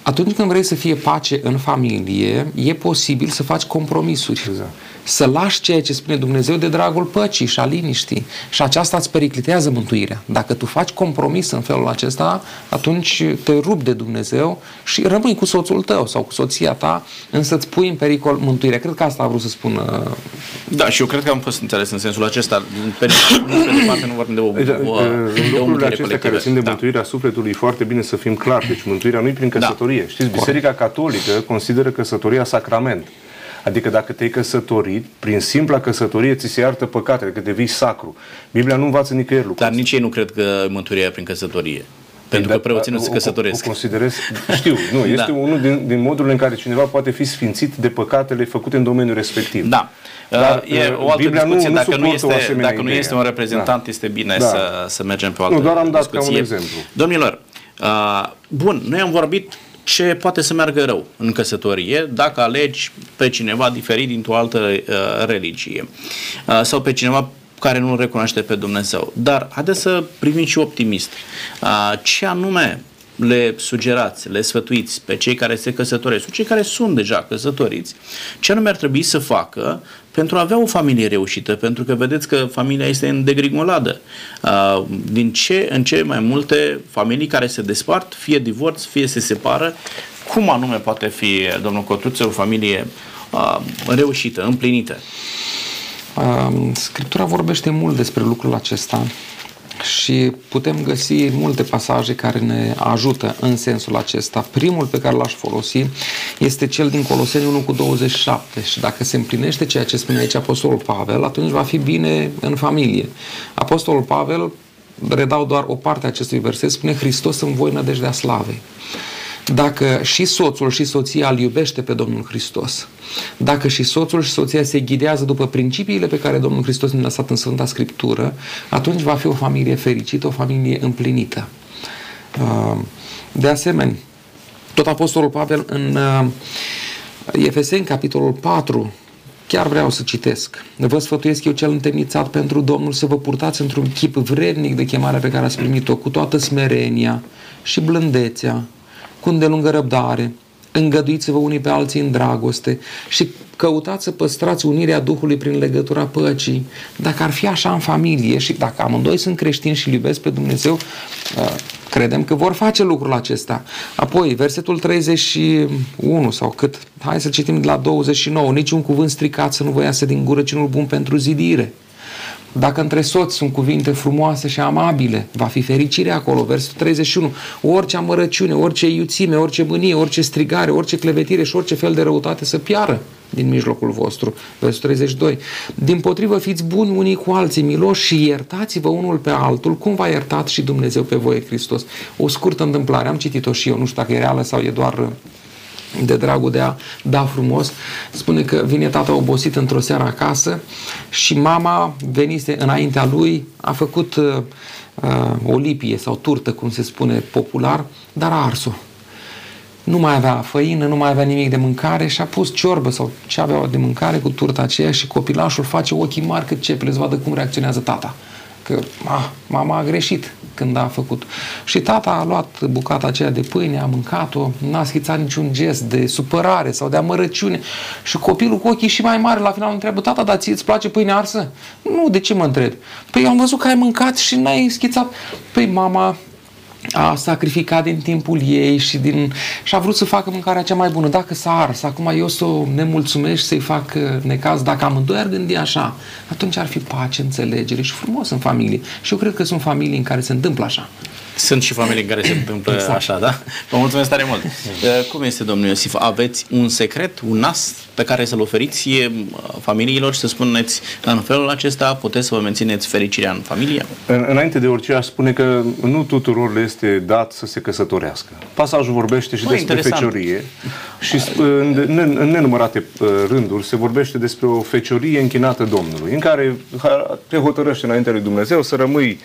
Atunci când vrei să fie pace în familie, e posibil să faci compromisuri. Exact să lași ceea ce spune Dumnezeu de dragul păcii și a liniștii. Și aceasta îți periclitează mântuirea. Dacă tu faci compromis în felul acesta, atunci te rup de Dumnezeu și rămâi cu soțul tău sau cu soția ta, însă îți pui în pericol mântuirea. Cred că asta a vrut să spună. Da, și eu cred că am fost înțeles în sensul acesta. Pe, pe departe nu vorbim de o, deci, o, o, o lucrurile acestea care țin de da. mântuirea sufletului, foarte bine să fim clari. Deci mântuirea nu e prin da. căsătorie. Da. Știți, Biserica Catolică consideră căsătoria sacrament. Adică dacă te-ai căsătorit, prin simpla căsătorie ți se iartă păcatele, că devii sacru. Biblia nu învață nicăieri lucrul Dar nici ei nu cred că mântuirea prin căsătorie. Pentru că preoții nu se căsătoresc. O, o considerez, știu, nu, da. [LAUGHS] este da. unul din, din modurile în care cineva poate fi sfințit de păcatele făcute în domeniul respectiv. Da. Dar, e o altă Biblia discuție. Nu, dacă nu, este, dacă nu este un reprezentant, da. este bine da. să, să mergem pe o altă Nu, doar am dat discuție. ca un exemplu. Domnilor, uh, bun, noi am vorbit ce poate să meargă rău în căsătorie dacă alegi pe cineva diferit dintr-o altă uh, religie uh, sau pe cineva care nu recunoaște pe Dumnezeu. Dar haideți să privim și optimist. Uh, ce anume le sugerați, le sfătuiți pe cei care se căsătoresc, cei care sunt deja căsătoriți, ce anume ar trebui să facă pentru a avea o familie reușită, pentru că vedeți că familia este în degrigoladă. Din ce în ce mai multe familii care se despart, fie divorț, fie se separă, cum anume poate fi, domnul Cotruță, o familie reușită, împlinită? Scriptura vorbește mult despre lucrul acesta și putem găsi multe pasaje care ne ajută în sensul acesta. Primul pe care l-aș folosi este cel din Coloseni 1 cu 27 și dacă se împlinește ceea ce spune aici Apostolul Pavel, atunci va fi bine în familie. Apostolul Pavel, redau doar o parte a acestui verset, spune Hristos în voi nădejdea slavei. Dacă și soțul și soția îl iubește pe Domnul Hristos, dacă și soțul și soția se ghidează după principiile pe care Domnul Hristos ne-a lăsat în Sfânta Scriptură, atunci va fi o familie fericită, o familie împlinită. Uh, de asemenea, tot Apostolul Pavel în uh, Efeseni, capitolul 4, chiar vreau să citesc. Vă sfătuiesc eu cel întemnițat pentru Domnul să vă purtați într-un chip vrednic de chemarea pe care ați primit-o, cu toată smerenia și blândețea, cu îndelungă răbdare, îngăduiți-vă unii pe alții în dragoste și căutați să păstrați unirea Duhului prin legătura păcii. Dacă ar fi așa în familie și dacă amândoi sunt creștini și iubesc pe Dumnezeu, uh, credem că vor face lucrul acesta. Apoi, versetul 31 sau cât, hai să citim de la 29, niciun cuvânt stricat să nu vă iasă din gură, ci unul bun pentru zidire dacă între soți sunt cuvinte frumoase și amabile, va fi fericire acolo. Versul 31. Orice amărăciune, orice iuțime, orice mânie, orice strigare, orice clevetire și orice fel de răutate să piară din mijlocul vostru. Versul 32. Din potrivă fiți buni unii cu alții, miloși și iertați-vă unul pe altul, cum v-a iertat și Dumnezeu pe voi, Hristos. O scurtă întâmplare, am citit-o și eu, nu știu dacă e reală sau e doar de dragul de a da frumos, spune că vine tata obosit într-o seară acasă și mama venise înaintea lui, a făcut uh, uh, o lipie sau turtă, cum se spune popular, dar a ars-o. Nu mai avea făină, nu mai avea nimic de mâncare și a pus ciorbă sau ce avea de mâncare cu turta aceea și copilașul face ochii mari cât ceple, să vadă cum reacționează tata că ah, mama a greșit când a făcut. Și tata a luat bucata aceea de pâine, a mâncat-o, n-a schițat niciun gest de supărare sau de amărăciune. Și copilul cu ochii și mai mari la final întreabă, tata, dar ție îți place pâine arsă? Nu, de ce mă întreb? Păi eu am văzut că ai mâncat și n-ai schițat. Păi mama a sacrificat din timpul ei și, din, și a vrut să facă mâncarea cea mai bună. Dacă s-a ars, acum eu să o nemulțumesc și să-i fac uh, necaz, dacă amândoi ar gândi așa, atunci ar fi pace, înțelegere și frumos în familie. Și eu cred că sunt familii în care se întâmplă așa. Sunt și familii în care se întâmplă exact. așa, da? Vă mulțumesc tare mult. Uh, cum este, domnul Iosif? Aveți un secret, un nas pe care să-l oferiți uh, familiilor și să spuneți în felul acesta puteți să vă mențineți fericirea în familie? În, înainte de orice aș spune că nu tuturor le este dat să se căsătorească. Pasajul vorbește și Bă, despre interesant. feciorie și în, în, în nenumărate uh, rânduri se vorbește despre o feciorie închinată Domnului, în care te hotărăște înainte lui Dumnezeu să rămâi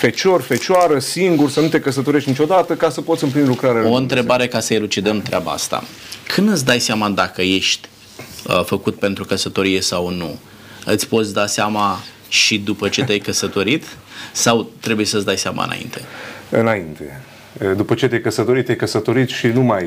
fecior, fecioară, singur, să nu te căsătorești niciodată ca să poți împlini lucrarea. O întrebare ca să elucidăm treaba asta. Când îți dai seama dacă ești uh, făcut pentru căsătorie sau nu? Îți poți da seama și după ce te-ai căsătorit sau trebuie să-ți dai seama înainte? Înainte. După ce te-ai căsătorit, te-ai căsătorit și nu mai...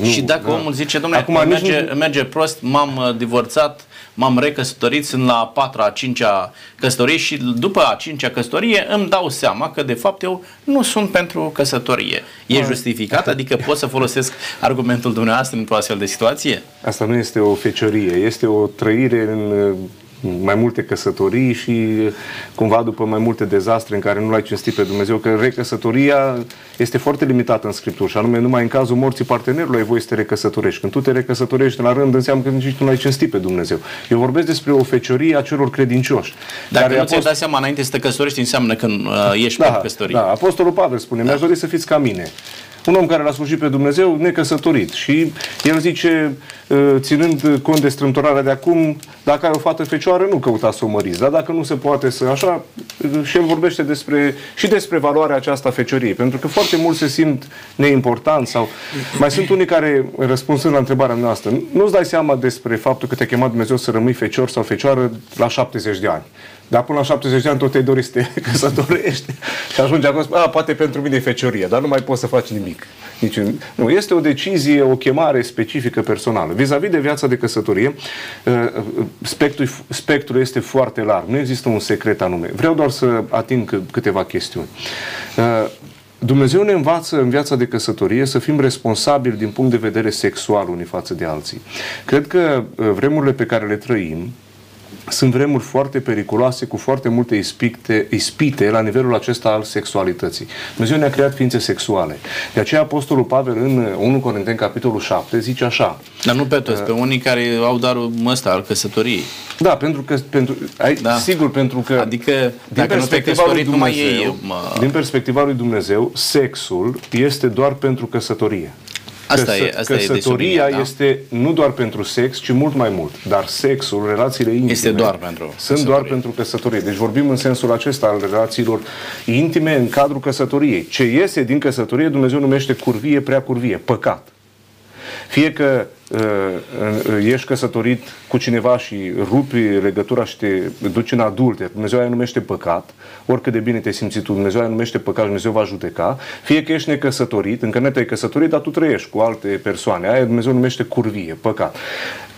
Nu, și dacă da. omul zice, domnule, Acum, merge, nu... merge prost, m-am uh, divorțat, m-am recăsătorit, sunt la a patra, a cincea căsătorie și după a cincea căsătorie îmi dau seama că de fapt eu nu sunt pentru căsătorie. E justificat? Adică pot să folosesc argumentul dumneavoastră într-o astfel de situație? Asta nu este o feciorie, este o trăire în mai multe căsătorii și cumva după mai multe dezastre în care nu l-ai cinstit pe Dumnezeu, că recăsătoria este foarte limitată în Scriptură și anume numai în cazul morții partenerului ai voie să te recăsătorești. Când tu te recăsătorești la rând, înseamnă că nici tu nu l-ai cinstit pe Dumnezeu. Eu vorbesc despre o feciorie a celor credincioși. Dacă nu ți-ai fost... dat seama înainte să te căsătorești, înseamnă că uh, ești da, pe căsătorie. Da, Apostolul Pavel spune, da. mi-aș dori să fiți ca mine un om care l-a slujit pe Dumnezeu necăsătorit. Și el zice, ă, ținând cont de strâmtorarea de acum, dacă ai o fată fecioară, nu căuta să o măriți. Dar dacă nu se poate să așa, și el vorbește despre, și despre valoarea aceasta fecioriei. Pentru că foarte mulți se simt neimportanți sau mai sunt unii care, răspunsând la întrebarea noastră, nu-ți dai seama despre faptul că te-a chemat Dumnezeu să rămâi fecior sau fecioară la 70 de ani. Dar până la 70 de ani tot te dori să te [LAUGHS] căsătorești și ajungi acolo, a, poate pentru mine e feciorie, dar nu mai poți să faci nimic. Nici, nu, este o decizie, o chemare specifică personală. Vis-a-vis de viața de căsătorie, uh, spectrul, spectrul este foarte larg. Nu există un secret anume. Vreau doar să ating câteva chestiuni. Uh, Dumnezeu ne învață în viața de căsătorie să fim responsabili din punct de vedere sexual unii față de alții. Cred că uh, vremurile pe care le trăim, sunt vremuri foarte periculoase, cu foarte multe ispite, ispite la nivelul acesta al sexualității. Dumnezeu ne-a creat ființe sexuale. De aceea Apostolul Pavel în 1 Corinteni, capitolul 7, zice așa. Dar nu pe toți, uh, pe unii care au darul ăsta al căsătoriei. Da, pentru că, pentru, ai, da. sigur, pentru că adică, din dacă perspectiva nu te lui Dumnezeu, numai ei, mă... din perspectiva lui Dumnezeu, sexul este doar pentru căsătorie. Asta Căsă, e, asta căsătoria e da? este nu doar pentru sex, ci mult mai mult. Dar sexul, relațiile intime, este doar pentru sunt căsătorie. doar pentru căsătorie. Deci vorbim în sensul acesta al relațiilor intime în cadrul căsătoriei. Ce iese din căsătorie Dumnezeu numește curvie, prea curvie, păcat. Fie că uh, uh, ești căsătorit cu cineva și rupi legătura și te duci în adulte, Dumnezeu aia numește păcat, oricât de bine te simți tu, Dumnezeu aia numește păcat, Dumnezeu va judeca, fie că ești necăsătorit, încă nu te-ai căsătorit, dar tu trăiești cu alte persoane, aia Dumnezeu numește curvie, păcat.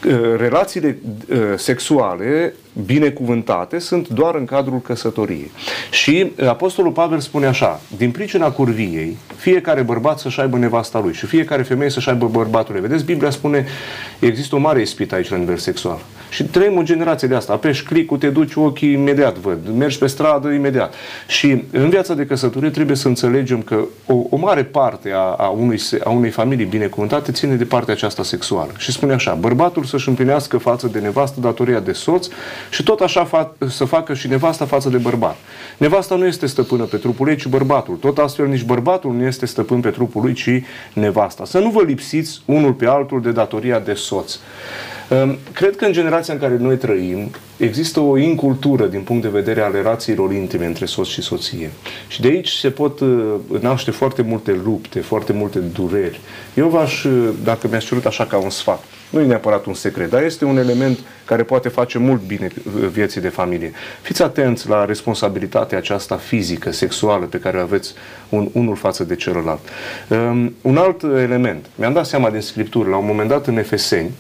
Uh, relațiile uh, sexuale binecuvântate sunt doar în cadrul căsătoriei. Și uh, Apostolul Pavel spune așa, din pricina curviei, fiecare bărbat să-și aibă nevasta lui și fiecare femeie să-și aibă bărbatul lui. Vedeți, Biblia spune, există o mare ispită aici la nivel sexual. Și trăim o generație de asta. Apeși clicul, te duci ochii, imediat văd. Mergi pe stradă, imediat. Și în viața de căsătorie trebuie să înțelegem că o, o mare parte a, a, unui, a unei familii binecuvântate ține de partea aceasta sexuală. Și spune așa, bărbatul să-și împlinească față de nevastă datoria de soț și tot așa fa- să facă și nevasta față de bărbat. Nevasta nu este stăpână pe trupul ei, ci bărbatul. Tot astfel nici bărbatul nu este stăpân pe trupul lui, ci nevasta. Să nu vă lipsiți unul pe altul de datoria de soț. Um, cred că în generația în care noi trăim există o incultură din punct de vedere al relațiilor intime între soț și soție. Și de aici se pot uh, naște foarte multe lupte, foarte multe dureri. Eu v-aș, uh, dacă mi-aș cerut așa ca un sfat, nu e neapărat un secret, dar este un element care poate face mult bine uh, vieții de familie. Fiți atenți la responsabilitatea aceasta fizică, sexuală pe care o aveți un, unul față de celălalt. Um, un alt element, mi-am dat seama din Scriptură, la un moment dat în Efeseni,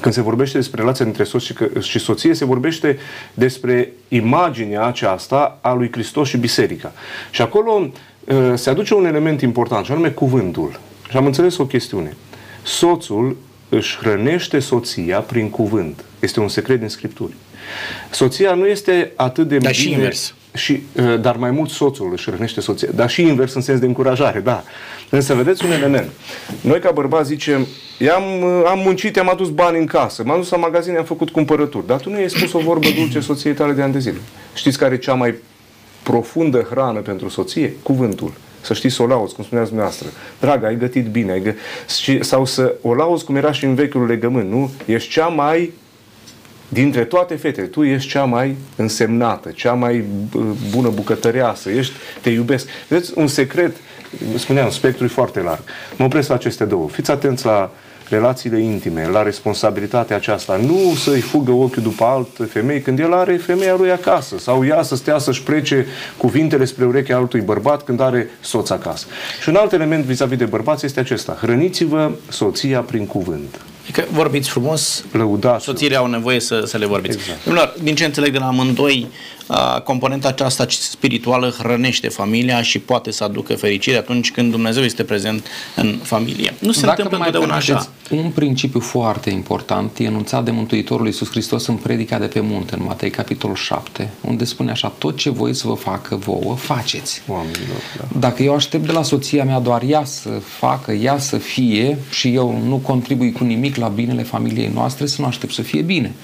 când se vorbește despre relația dintre soț și, și soție, se vorbește despre imaginea aceasta a lui Hristos și biserica. Și acolo uh, se aduce un element important, și anume cuvântul. Și am înțeles o chestiune. Soțul își hrănește soția prin cuvânt. Este un secret din Scripturi. Soția nu este atât de Dar bine... și invers. Și, uh, dar mai mult soțul își hrănește soția. Dar și invers în sens de încurajare, da. Însă vedeți un element. Noi ca bărbați zicem, am am muncit, am adus bani în casă, m-am dus la magazin, am făcut cumpărături. Dar tu nu i-ai spus o vorbă dulce soției tale de ani de zile. Știți care e cea mai profundă hrană pentru soție? Cuvântul să știți să o lauzi, cum spuneați dumneavoastră. Dragă, ai gătit bine, ai gă... sau să o lauzi cum era și în vechiul legământ, nu? Ești cea mai dintre toate fetele, tu ești cea mai însemnată, cea mai bună bucătăreasă, ești, te iubesc. Vedeți, un secret, spuneam, spectrul e foarte larg. Mă opresc la aceste două. Fiți atenți la relațiile intime, la responsabilitatea aceasta. Nu să-i fugă ochiul după alte femei când el are femeia lui acasă sau ea să stea să-și plece cuvintele spre urechea altui bărbat când are soț acasă. Și un alt element vis-a-vis de bărbați este acesta. Hrăniți-vă soția prin cuvânt. Adică vorbiți frumos, Lăudați. soțiile au nevoie să, să le vorbiți. Exact. Domnilor, din ce înțeleg de la amândoi, a, componenta aceasta spirituală hrănește familia și poate să aducă fericire atunci când Dumnezeu este prezent în familie. Nu se Dacă întâmplă mai întotdeauna așa. permiteți, Un principiu foarte important e enunțat de Mântuitorul Iisus Hristos în predica de pe munte, în Matei capitolul 7, unde spune așa, tot ce voi să vă facă vouă, faceți. Oamenilor, da. Dacă eu aștept de la soția mea doar ea să facă, ea să fie și eu nu contribui cu nimic la binele familiei noastre, să nu aștept să fie bine.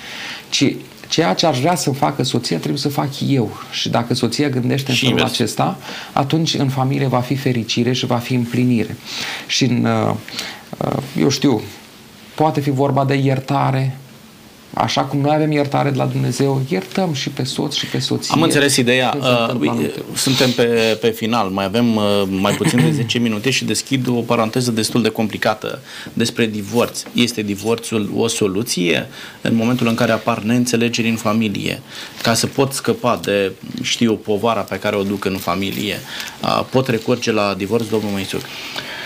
Ci ceea ce aș vrea să facă soția trebuie să fac eu. Și dacă soția gândește în Și felul invers. acesta, atunci în familie va fi fericire și va fi împlinire. Și în, uh, uh, eu știu, poate fi vorba de iertare, Așa cum noi avem iertare de la Dumnezeu, iertăm și pe soț și pe soție. Am înțeles ideea. Când se întâmplă Uh, anumite Suntem pe, pe final, mai avem uh, mai puțin de [CLEARS THROAT] 10 minute și deschid o paranteză destul de complicată despre divorț. Este divorțul o soluție în momentul în care apar neînțelegeri în familie? Ca să pot scăpa de, știu, povara pe care o duc în familie, uh, pot recurge la divorț, domnul Măițuc? Uh,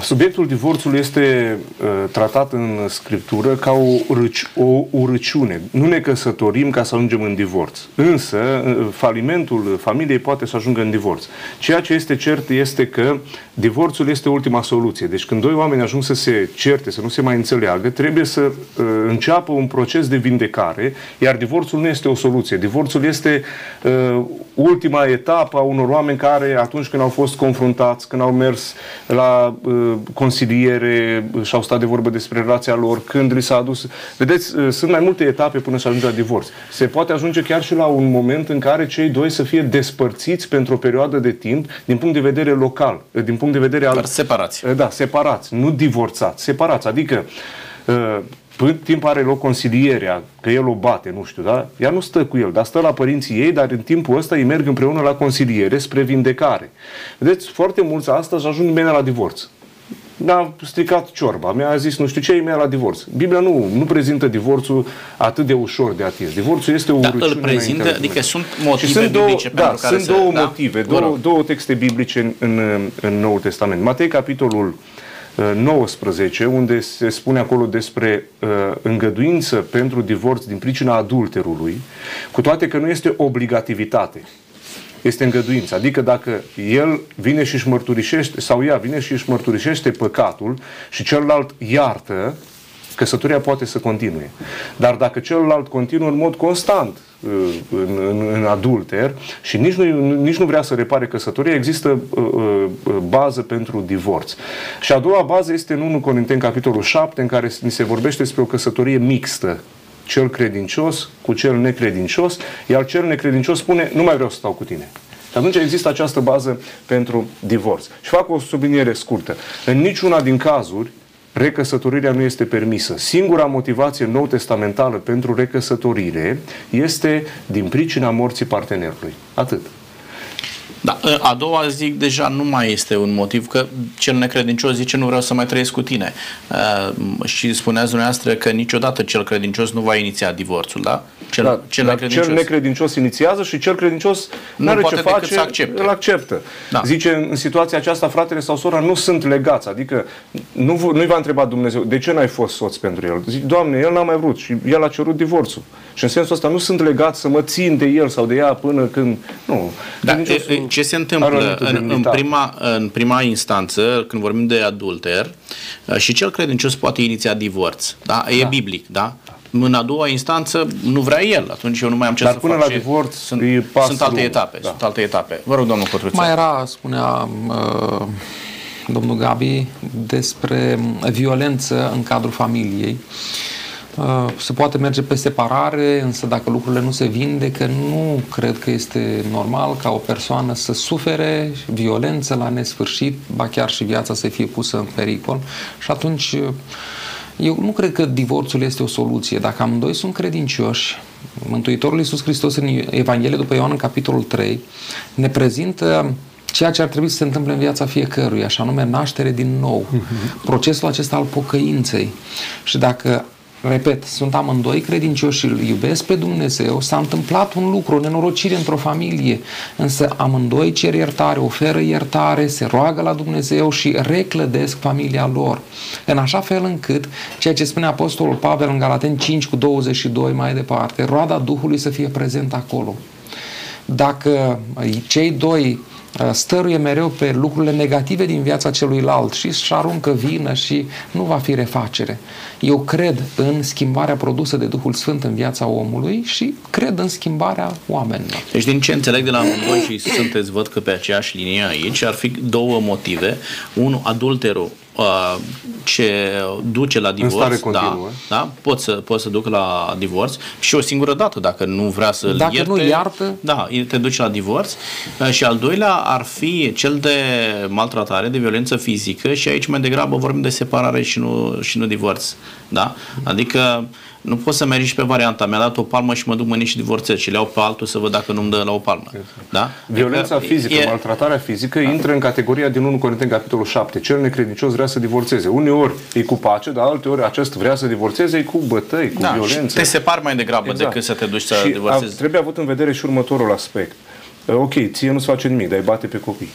Subiectul divorțului este uh, tratat în scriptură ca o, râci, o urăciune. Nu ne căsătorim ca să ajungem în divorț. Însă, uh, falimentul familiei poate să ajungă în divorț. Ceea ce este cert este că divorțul este ultima soluție. Deci când doi oameni ajung să se certe, să nu se mai înțeleagă, trebuie să uh, înceapă un proces de vindecare, iar divorțul nu este o soluție. Divorțul este uh, ultima etapă a unor oameni care, atunci când au fost confruntați, când au mers la uh, consiliere și au stat de vorbă despre relația lor, când li s-a adus... Vedeți, uh, sunt mai multe etape până să ajunge la divorț. Se poate ajunge chiar și la un moment în care cei doi să fie despărțiți pentru o perioadă de timp din punct de vedere local, uh, din punct de vedere al... Doar separați. Da, separați, nu divorțați, separați. Adică, uh, până timp are loc consilierea, că el o bate, nu știu, da? Ea nu stă cu el, dar stă la părinții ei, dar în timpul ăsta ei merg împreună la consiliere spre vindecare. Vedeți, foarte mulți astăzi ajung bine la divorț. Mi-a stricat ciorba, mi-a zis nu știu ce, mi-a la divorț. Biblia nu, nu prezintă divorțul atât de ușor de atins. Divorțul este o Da, urăciune îl prezintă, înaintea lui adică Dumnezeu. sunt motive Și sunt două, biblice da, pentru care sunt să... două da? motive, Vă două, rog. două texte biblice în, în, în Noul Testament. Matei, capitolul uh, 19, unde se spune acolo despre uh, îngăduință pentru divorț din pricina adulterului, cu toate că nu este obligativitate. Este îngăduință. Adică dacă el vine și își mărturisește, sau ea vine și își mărturisește păcatul și celălalt iartă, căsătoria poate să continue. Dar dacă celălalt continuă în mod constant uh, în, în, în adulter și nici nu, nici nu vrea să repare căsătoria, există uh, uh, bază pentru divorț. Și a doua bază este în 1 Corinteni, capitolul 7, în care ni se vorbește despre o căsătorie mixtă cel credincios cu cel necredincios, iar cel necredincios spune, nu mai vreau să stau cu tine. Și atunci există această bază pentru divorț. Și fac o subliniere scurtă. În niciuna din cazuri recăsătorirea nu este permisă. Singura motivație nou-testamentală pentru recăsătorire este din pricina morții partenerului. Atât. Da, a doua zic deja nu mai este un motiv că cel necredincios zice nu vreau să mai trăiesc cu tine. Uh, și spuneați dumneavoastră că niciodată cel credincios nu va iniția divorțul, da? Cel, da, cel, necredincios. cel necredincios inițiază și cel credincios nu are ce face, să accepte. îl acceptă. Da. Zice, în situația aceasta, fratele sau sora nu sunt legați, adică nu, nu-i va întreba Dumnezeu, de ce n-ai fost soț pentru el? Zic, Doamne, el n-a mai vrut și el a cerut divorțul. Și în sensul ăsta nu sunt legat să mă țin de el sau de ea până când... Nu. Da, ce se întâmplă în, în, prima, în prima instanță, când vorbim de adulter, și cel credincios poate iniția divorț. Da? E da. biblic, da? în a doua instanță nu vrea el, atunci eu nu mai am ce Dar să până fac. la divorț sunt, sunt alte etape, da. sunt alte etape. Vă rog, domnul Cotruță. Mai era, spunea uh, domnul Gabi, despre violență în cadrul familiei. Uh, se poate merge pe separare, însă dacă lucrurile nu se vindecă, nu cred că este normal ca o persoană să sufere violență la nesfârșit, ba chiar și viața să fie pusă în pericol. Și atunci uh, eu nu cred că divorțul este o soluție. Dacă amândoi sunt credincioși, Mântuitorul Iisus Hristos în Evanghelie după Ioan în capitolul 3 ne prezintă ceea ce ar trebui să se întâmple în viața fiecărui, așa nume naștere din nou, uh-huh. procesul acesta al pocăinței. Și dacă repet, sunt amândoi credincioși și îl iubesc pe Dumnezeu, s-a întâmplat un lucru, o nenorocire într-o familie, însă amândoi cer iertare, oferă iertare, se roagă la Dumnezeu și reclădesc familia lor. În așa fel încât, ceea ce spune Apostolul Pavel în Galaten 5 cu 22 mai departe, roada Duhului să fie prezent acolo. Dacă cei doi Uh, stăruie mereu pe lucrurile negative din viața celuilalt și își aruncă vină și nu va fi refacere. Eu cred în schimbarea produsă de Duhul Sfânt în viața omului și cred în schimbarea oamenilor. Deci din ce înțeleg de la voi și sunteți, văd că pe aceeași linie aici, ar fi două motive. Unul, adulterul Uh, ce duce la divorț, da, da, pot să, pot să duc la divorț și o singură dată, dacă nu vrea să Dacă ierte, nu iartă, da, te duce la divorț. Uh, și al doilea ar fi cel de maltratare, de violență fizică și aici mai degrabă vorbim de separare și nu, și nu divorț. Da? Adică nu poți să mergi și pe varianta. Mi-a dat o palmă și mă duc mâine și divorțez și le iau pe altul să văd dacă nu-mi dă la o palmă. Da? Violența adică fizică, e... maltratarea fizică da. intră în categoria din 1 Corinteni, capitolul 7. Cel necredincios vrea să divorțeze. Uneori e cu pace, dar alteori acest vrea să divorțeze e cu bătăi, cu da, violență. te separi mai degrabă exact. decât să te duci să și divorțezi. A, trebuie avut în vedere și următorul aspect. Ok, ție nu-ți face nimic, dar îi bate pe copii.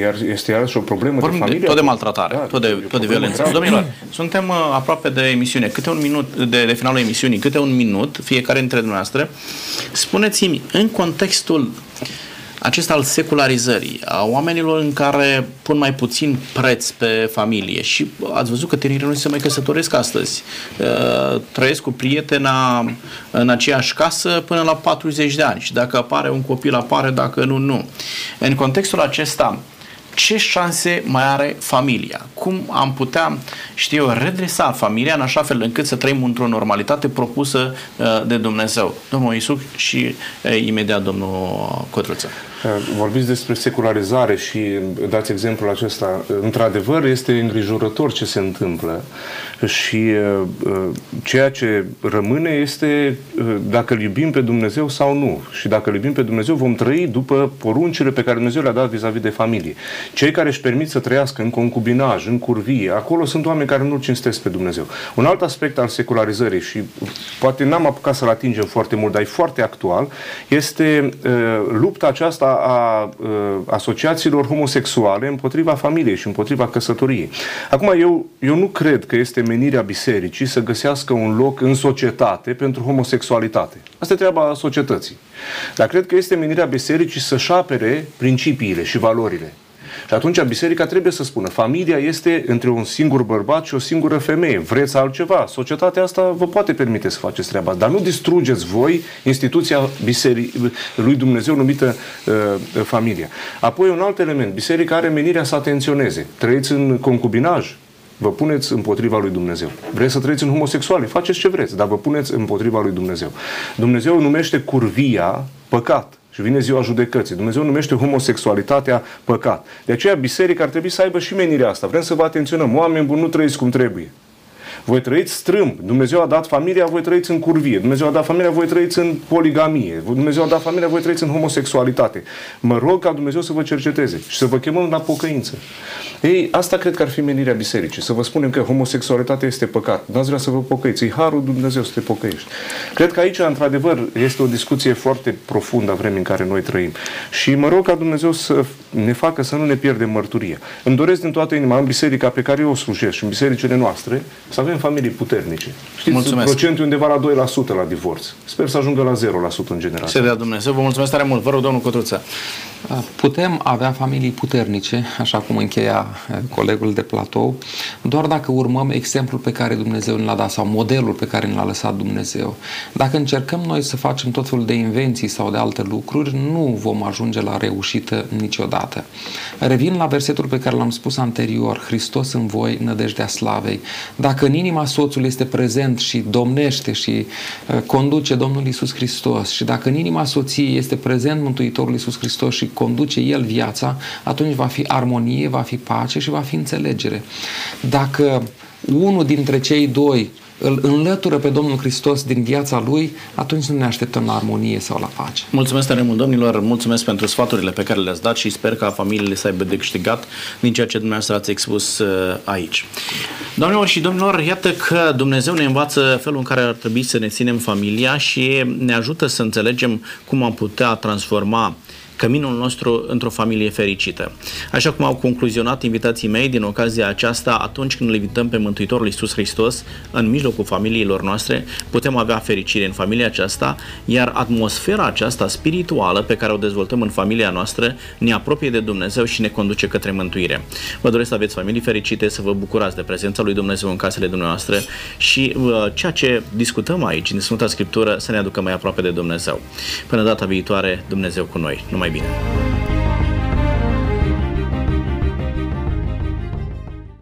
Iar este iarăși o problemă Vorbim de familie. tot de maltratare, da, tot de, tot de violență. Domnilor, suntem uh, aproape de emisiune. Câte un minut, de, de finalul emisiunii, câte un minut, fiecare dintre dumneavoastră. Spuneți-mi, în contextul acesta al secularizării, a oamenilor în care pun mai puțin preț pe familie și ați văzut că tinerii nu se mai căsătoresc astăzi. Uh, trăiesc cu prietena în aceeași casă până la 40 de ani și dacă apare un copil, apare, dacă nu, nu. În contextul acesta, ce șanse mai are familia? Cum am putea, știu eu, redresa familia în așa fel încât să trăim într-o normalitate propusă uh, de Dumnezeu? Domnul Iisus și uh, imediat domnul Cotruță. Uh, vorbiți despre secularizare și dați exemplul acesta. Într-adevăr, este îngrijorător ce se întâmplă și uh, uh, ceea ce rămâne este dacă îl iubim pe Dumnezeu sau nu. Și dacă îl iubim pe Dumnezeu, vom trăi după poruncile pe care Dumnezeu le-a dat vis-a-vis de familie. Cei care își permit să trăiască în concubinaj, în curvie, acolo sunt oameni care nu cinstesc pe Dumnezeu. Un alt aspect al secularizării și poate n-am apucat să-l atingem foarte mult, dar e foarte actual, este uh, lupta aceasta a asociațiilor homosexuale împotriva familiei și împotriva căsătoriei. Acum, eu, eu nu cred că este menirea bisericii să găsească un loc în societate pentru homosexualitate. Asta e treaba societății. Dar cred că este menirea bisericii să-și apere principiile și valorile. Și atunci biserica trebuie să spună, familia este între un singur bărbat și o singură femeie. Vreți altceva? Societatea asta vă poate permite să faceți treaba, dar nu distrugeți voi instituția bisericii lui Dumnezeu numită uh, familia. Apoi un alt element, biserica are menirea să atenționeze. Trăiți în concubinaj, vă puneți împotriva lui Dumnezeu. Vreți să trăiți în homosexuale, faceți ce vreți, dar vă puneți împotriva lui Dumnezeu. Dumnezeu numește curvia păcat și vine ziua judecății. Dumnezeu numește homosexualitatea păcat. De aceea biserica ar trebui să aibă și menirea asta. Vrem să vă atenționăm. Oameni buni, nu trăiți cum trebuie. Voi trăiți strâmb. Dumnezeu a dat familia, voi trăiți în curvie. Dumnezeu a dat familia, voi trăiți în poligamie. Dumnezeu a dat familia, voi trăiți în homosexualitate. Mă rog ca Dumnezeu să vă cerceteze și să vă chemăm la pocăință. Ei, asta cred că ar fi menirea bisericii. Să vă spunem că homosexualitatea este păcat. Nu ați vrea să vă pocăiți. E harul Dumnezeu să te pocăiești. Cred că aici, într-adevăr, este o discuție foarte profundă a vremii în care noi trăim. Și mă rog ca Dumnezeu să ne facă să nu ne pierdem mărturia. Îmi doresc din toată inima în biserica pe care eu o slujesc și în bisericile noastre să avem familii puternice. Știți, Mulțumesc. procentul undeva la 2% la divorț. Sper să ajungă la 0% în general. Se dea Dumnezeu. Vă mulțumesc tare mult. Vă rog, domnul Cotruță. Putem avea familii puternice, așa cum încheia eh, colegul de platou, doar dacă urmăm exemplul pe care Dumnezeu ne l-a dat sau modelul pe care ne l-a lăsat Dumnezeu. Dacă încercăm noi să facem tot felul de invenții sau de alte lucruri, nu vom ajunge la reușită niciodată. Revin la versetul pe care l-am spus anterior, Hristos în voi, nădejdea slavei. Dacă în inima soțului este prezent și domnește și eh, conduce Domnul Isus Hristos și dacă în inima soției este prezent Mântuitorul Isus Hristos și conduce El viața, atunci va fi armonie, va fi pace și va fi înțelegere. Dacă unul dintre cei doi îl înlătură pe Domnul Hristos din viața lui, atunci nu ne așteptăm la armonie sau la pace. Mulțumesc tare mult, domnilor, mulțumesc pentru sfaturile pe care le-ați dat și sper ca familiile să aibă de câștigat din ceea ce dumneavoastră ați expus uh, aici. Doamnelor și domnilor, iată că Dumnezeu ne învață felul în care ar trebui să ne ținem familia și ne ajută să înțelegem cum am putea transforma căminul nostru într-o familie fericită. Așa cum au concluzionat invitații mei din ocazia aceasta, atunci când îl invităm pe Mântuitorul Iisus Hristos în mijlocul familiilor noastre, putem avea fericire în familia aceasta, iar atmosfera aceasta spirituală pe care o dezvoltăm în familia noastră ne apropie de Dumnezeu și ne conduce către mântuire. Vă doresc să aveți familii fericite, să vă bucurați de prezența lui Dumnezeu în casele dumneavoastră și uh, ceea ce discutăm aici din Sfânta Scriptură să ne aducă mai aproape de Dumnezeu. Până data viitoare, Dumnezeu cu noi. Numai Medina.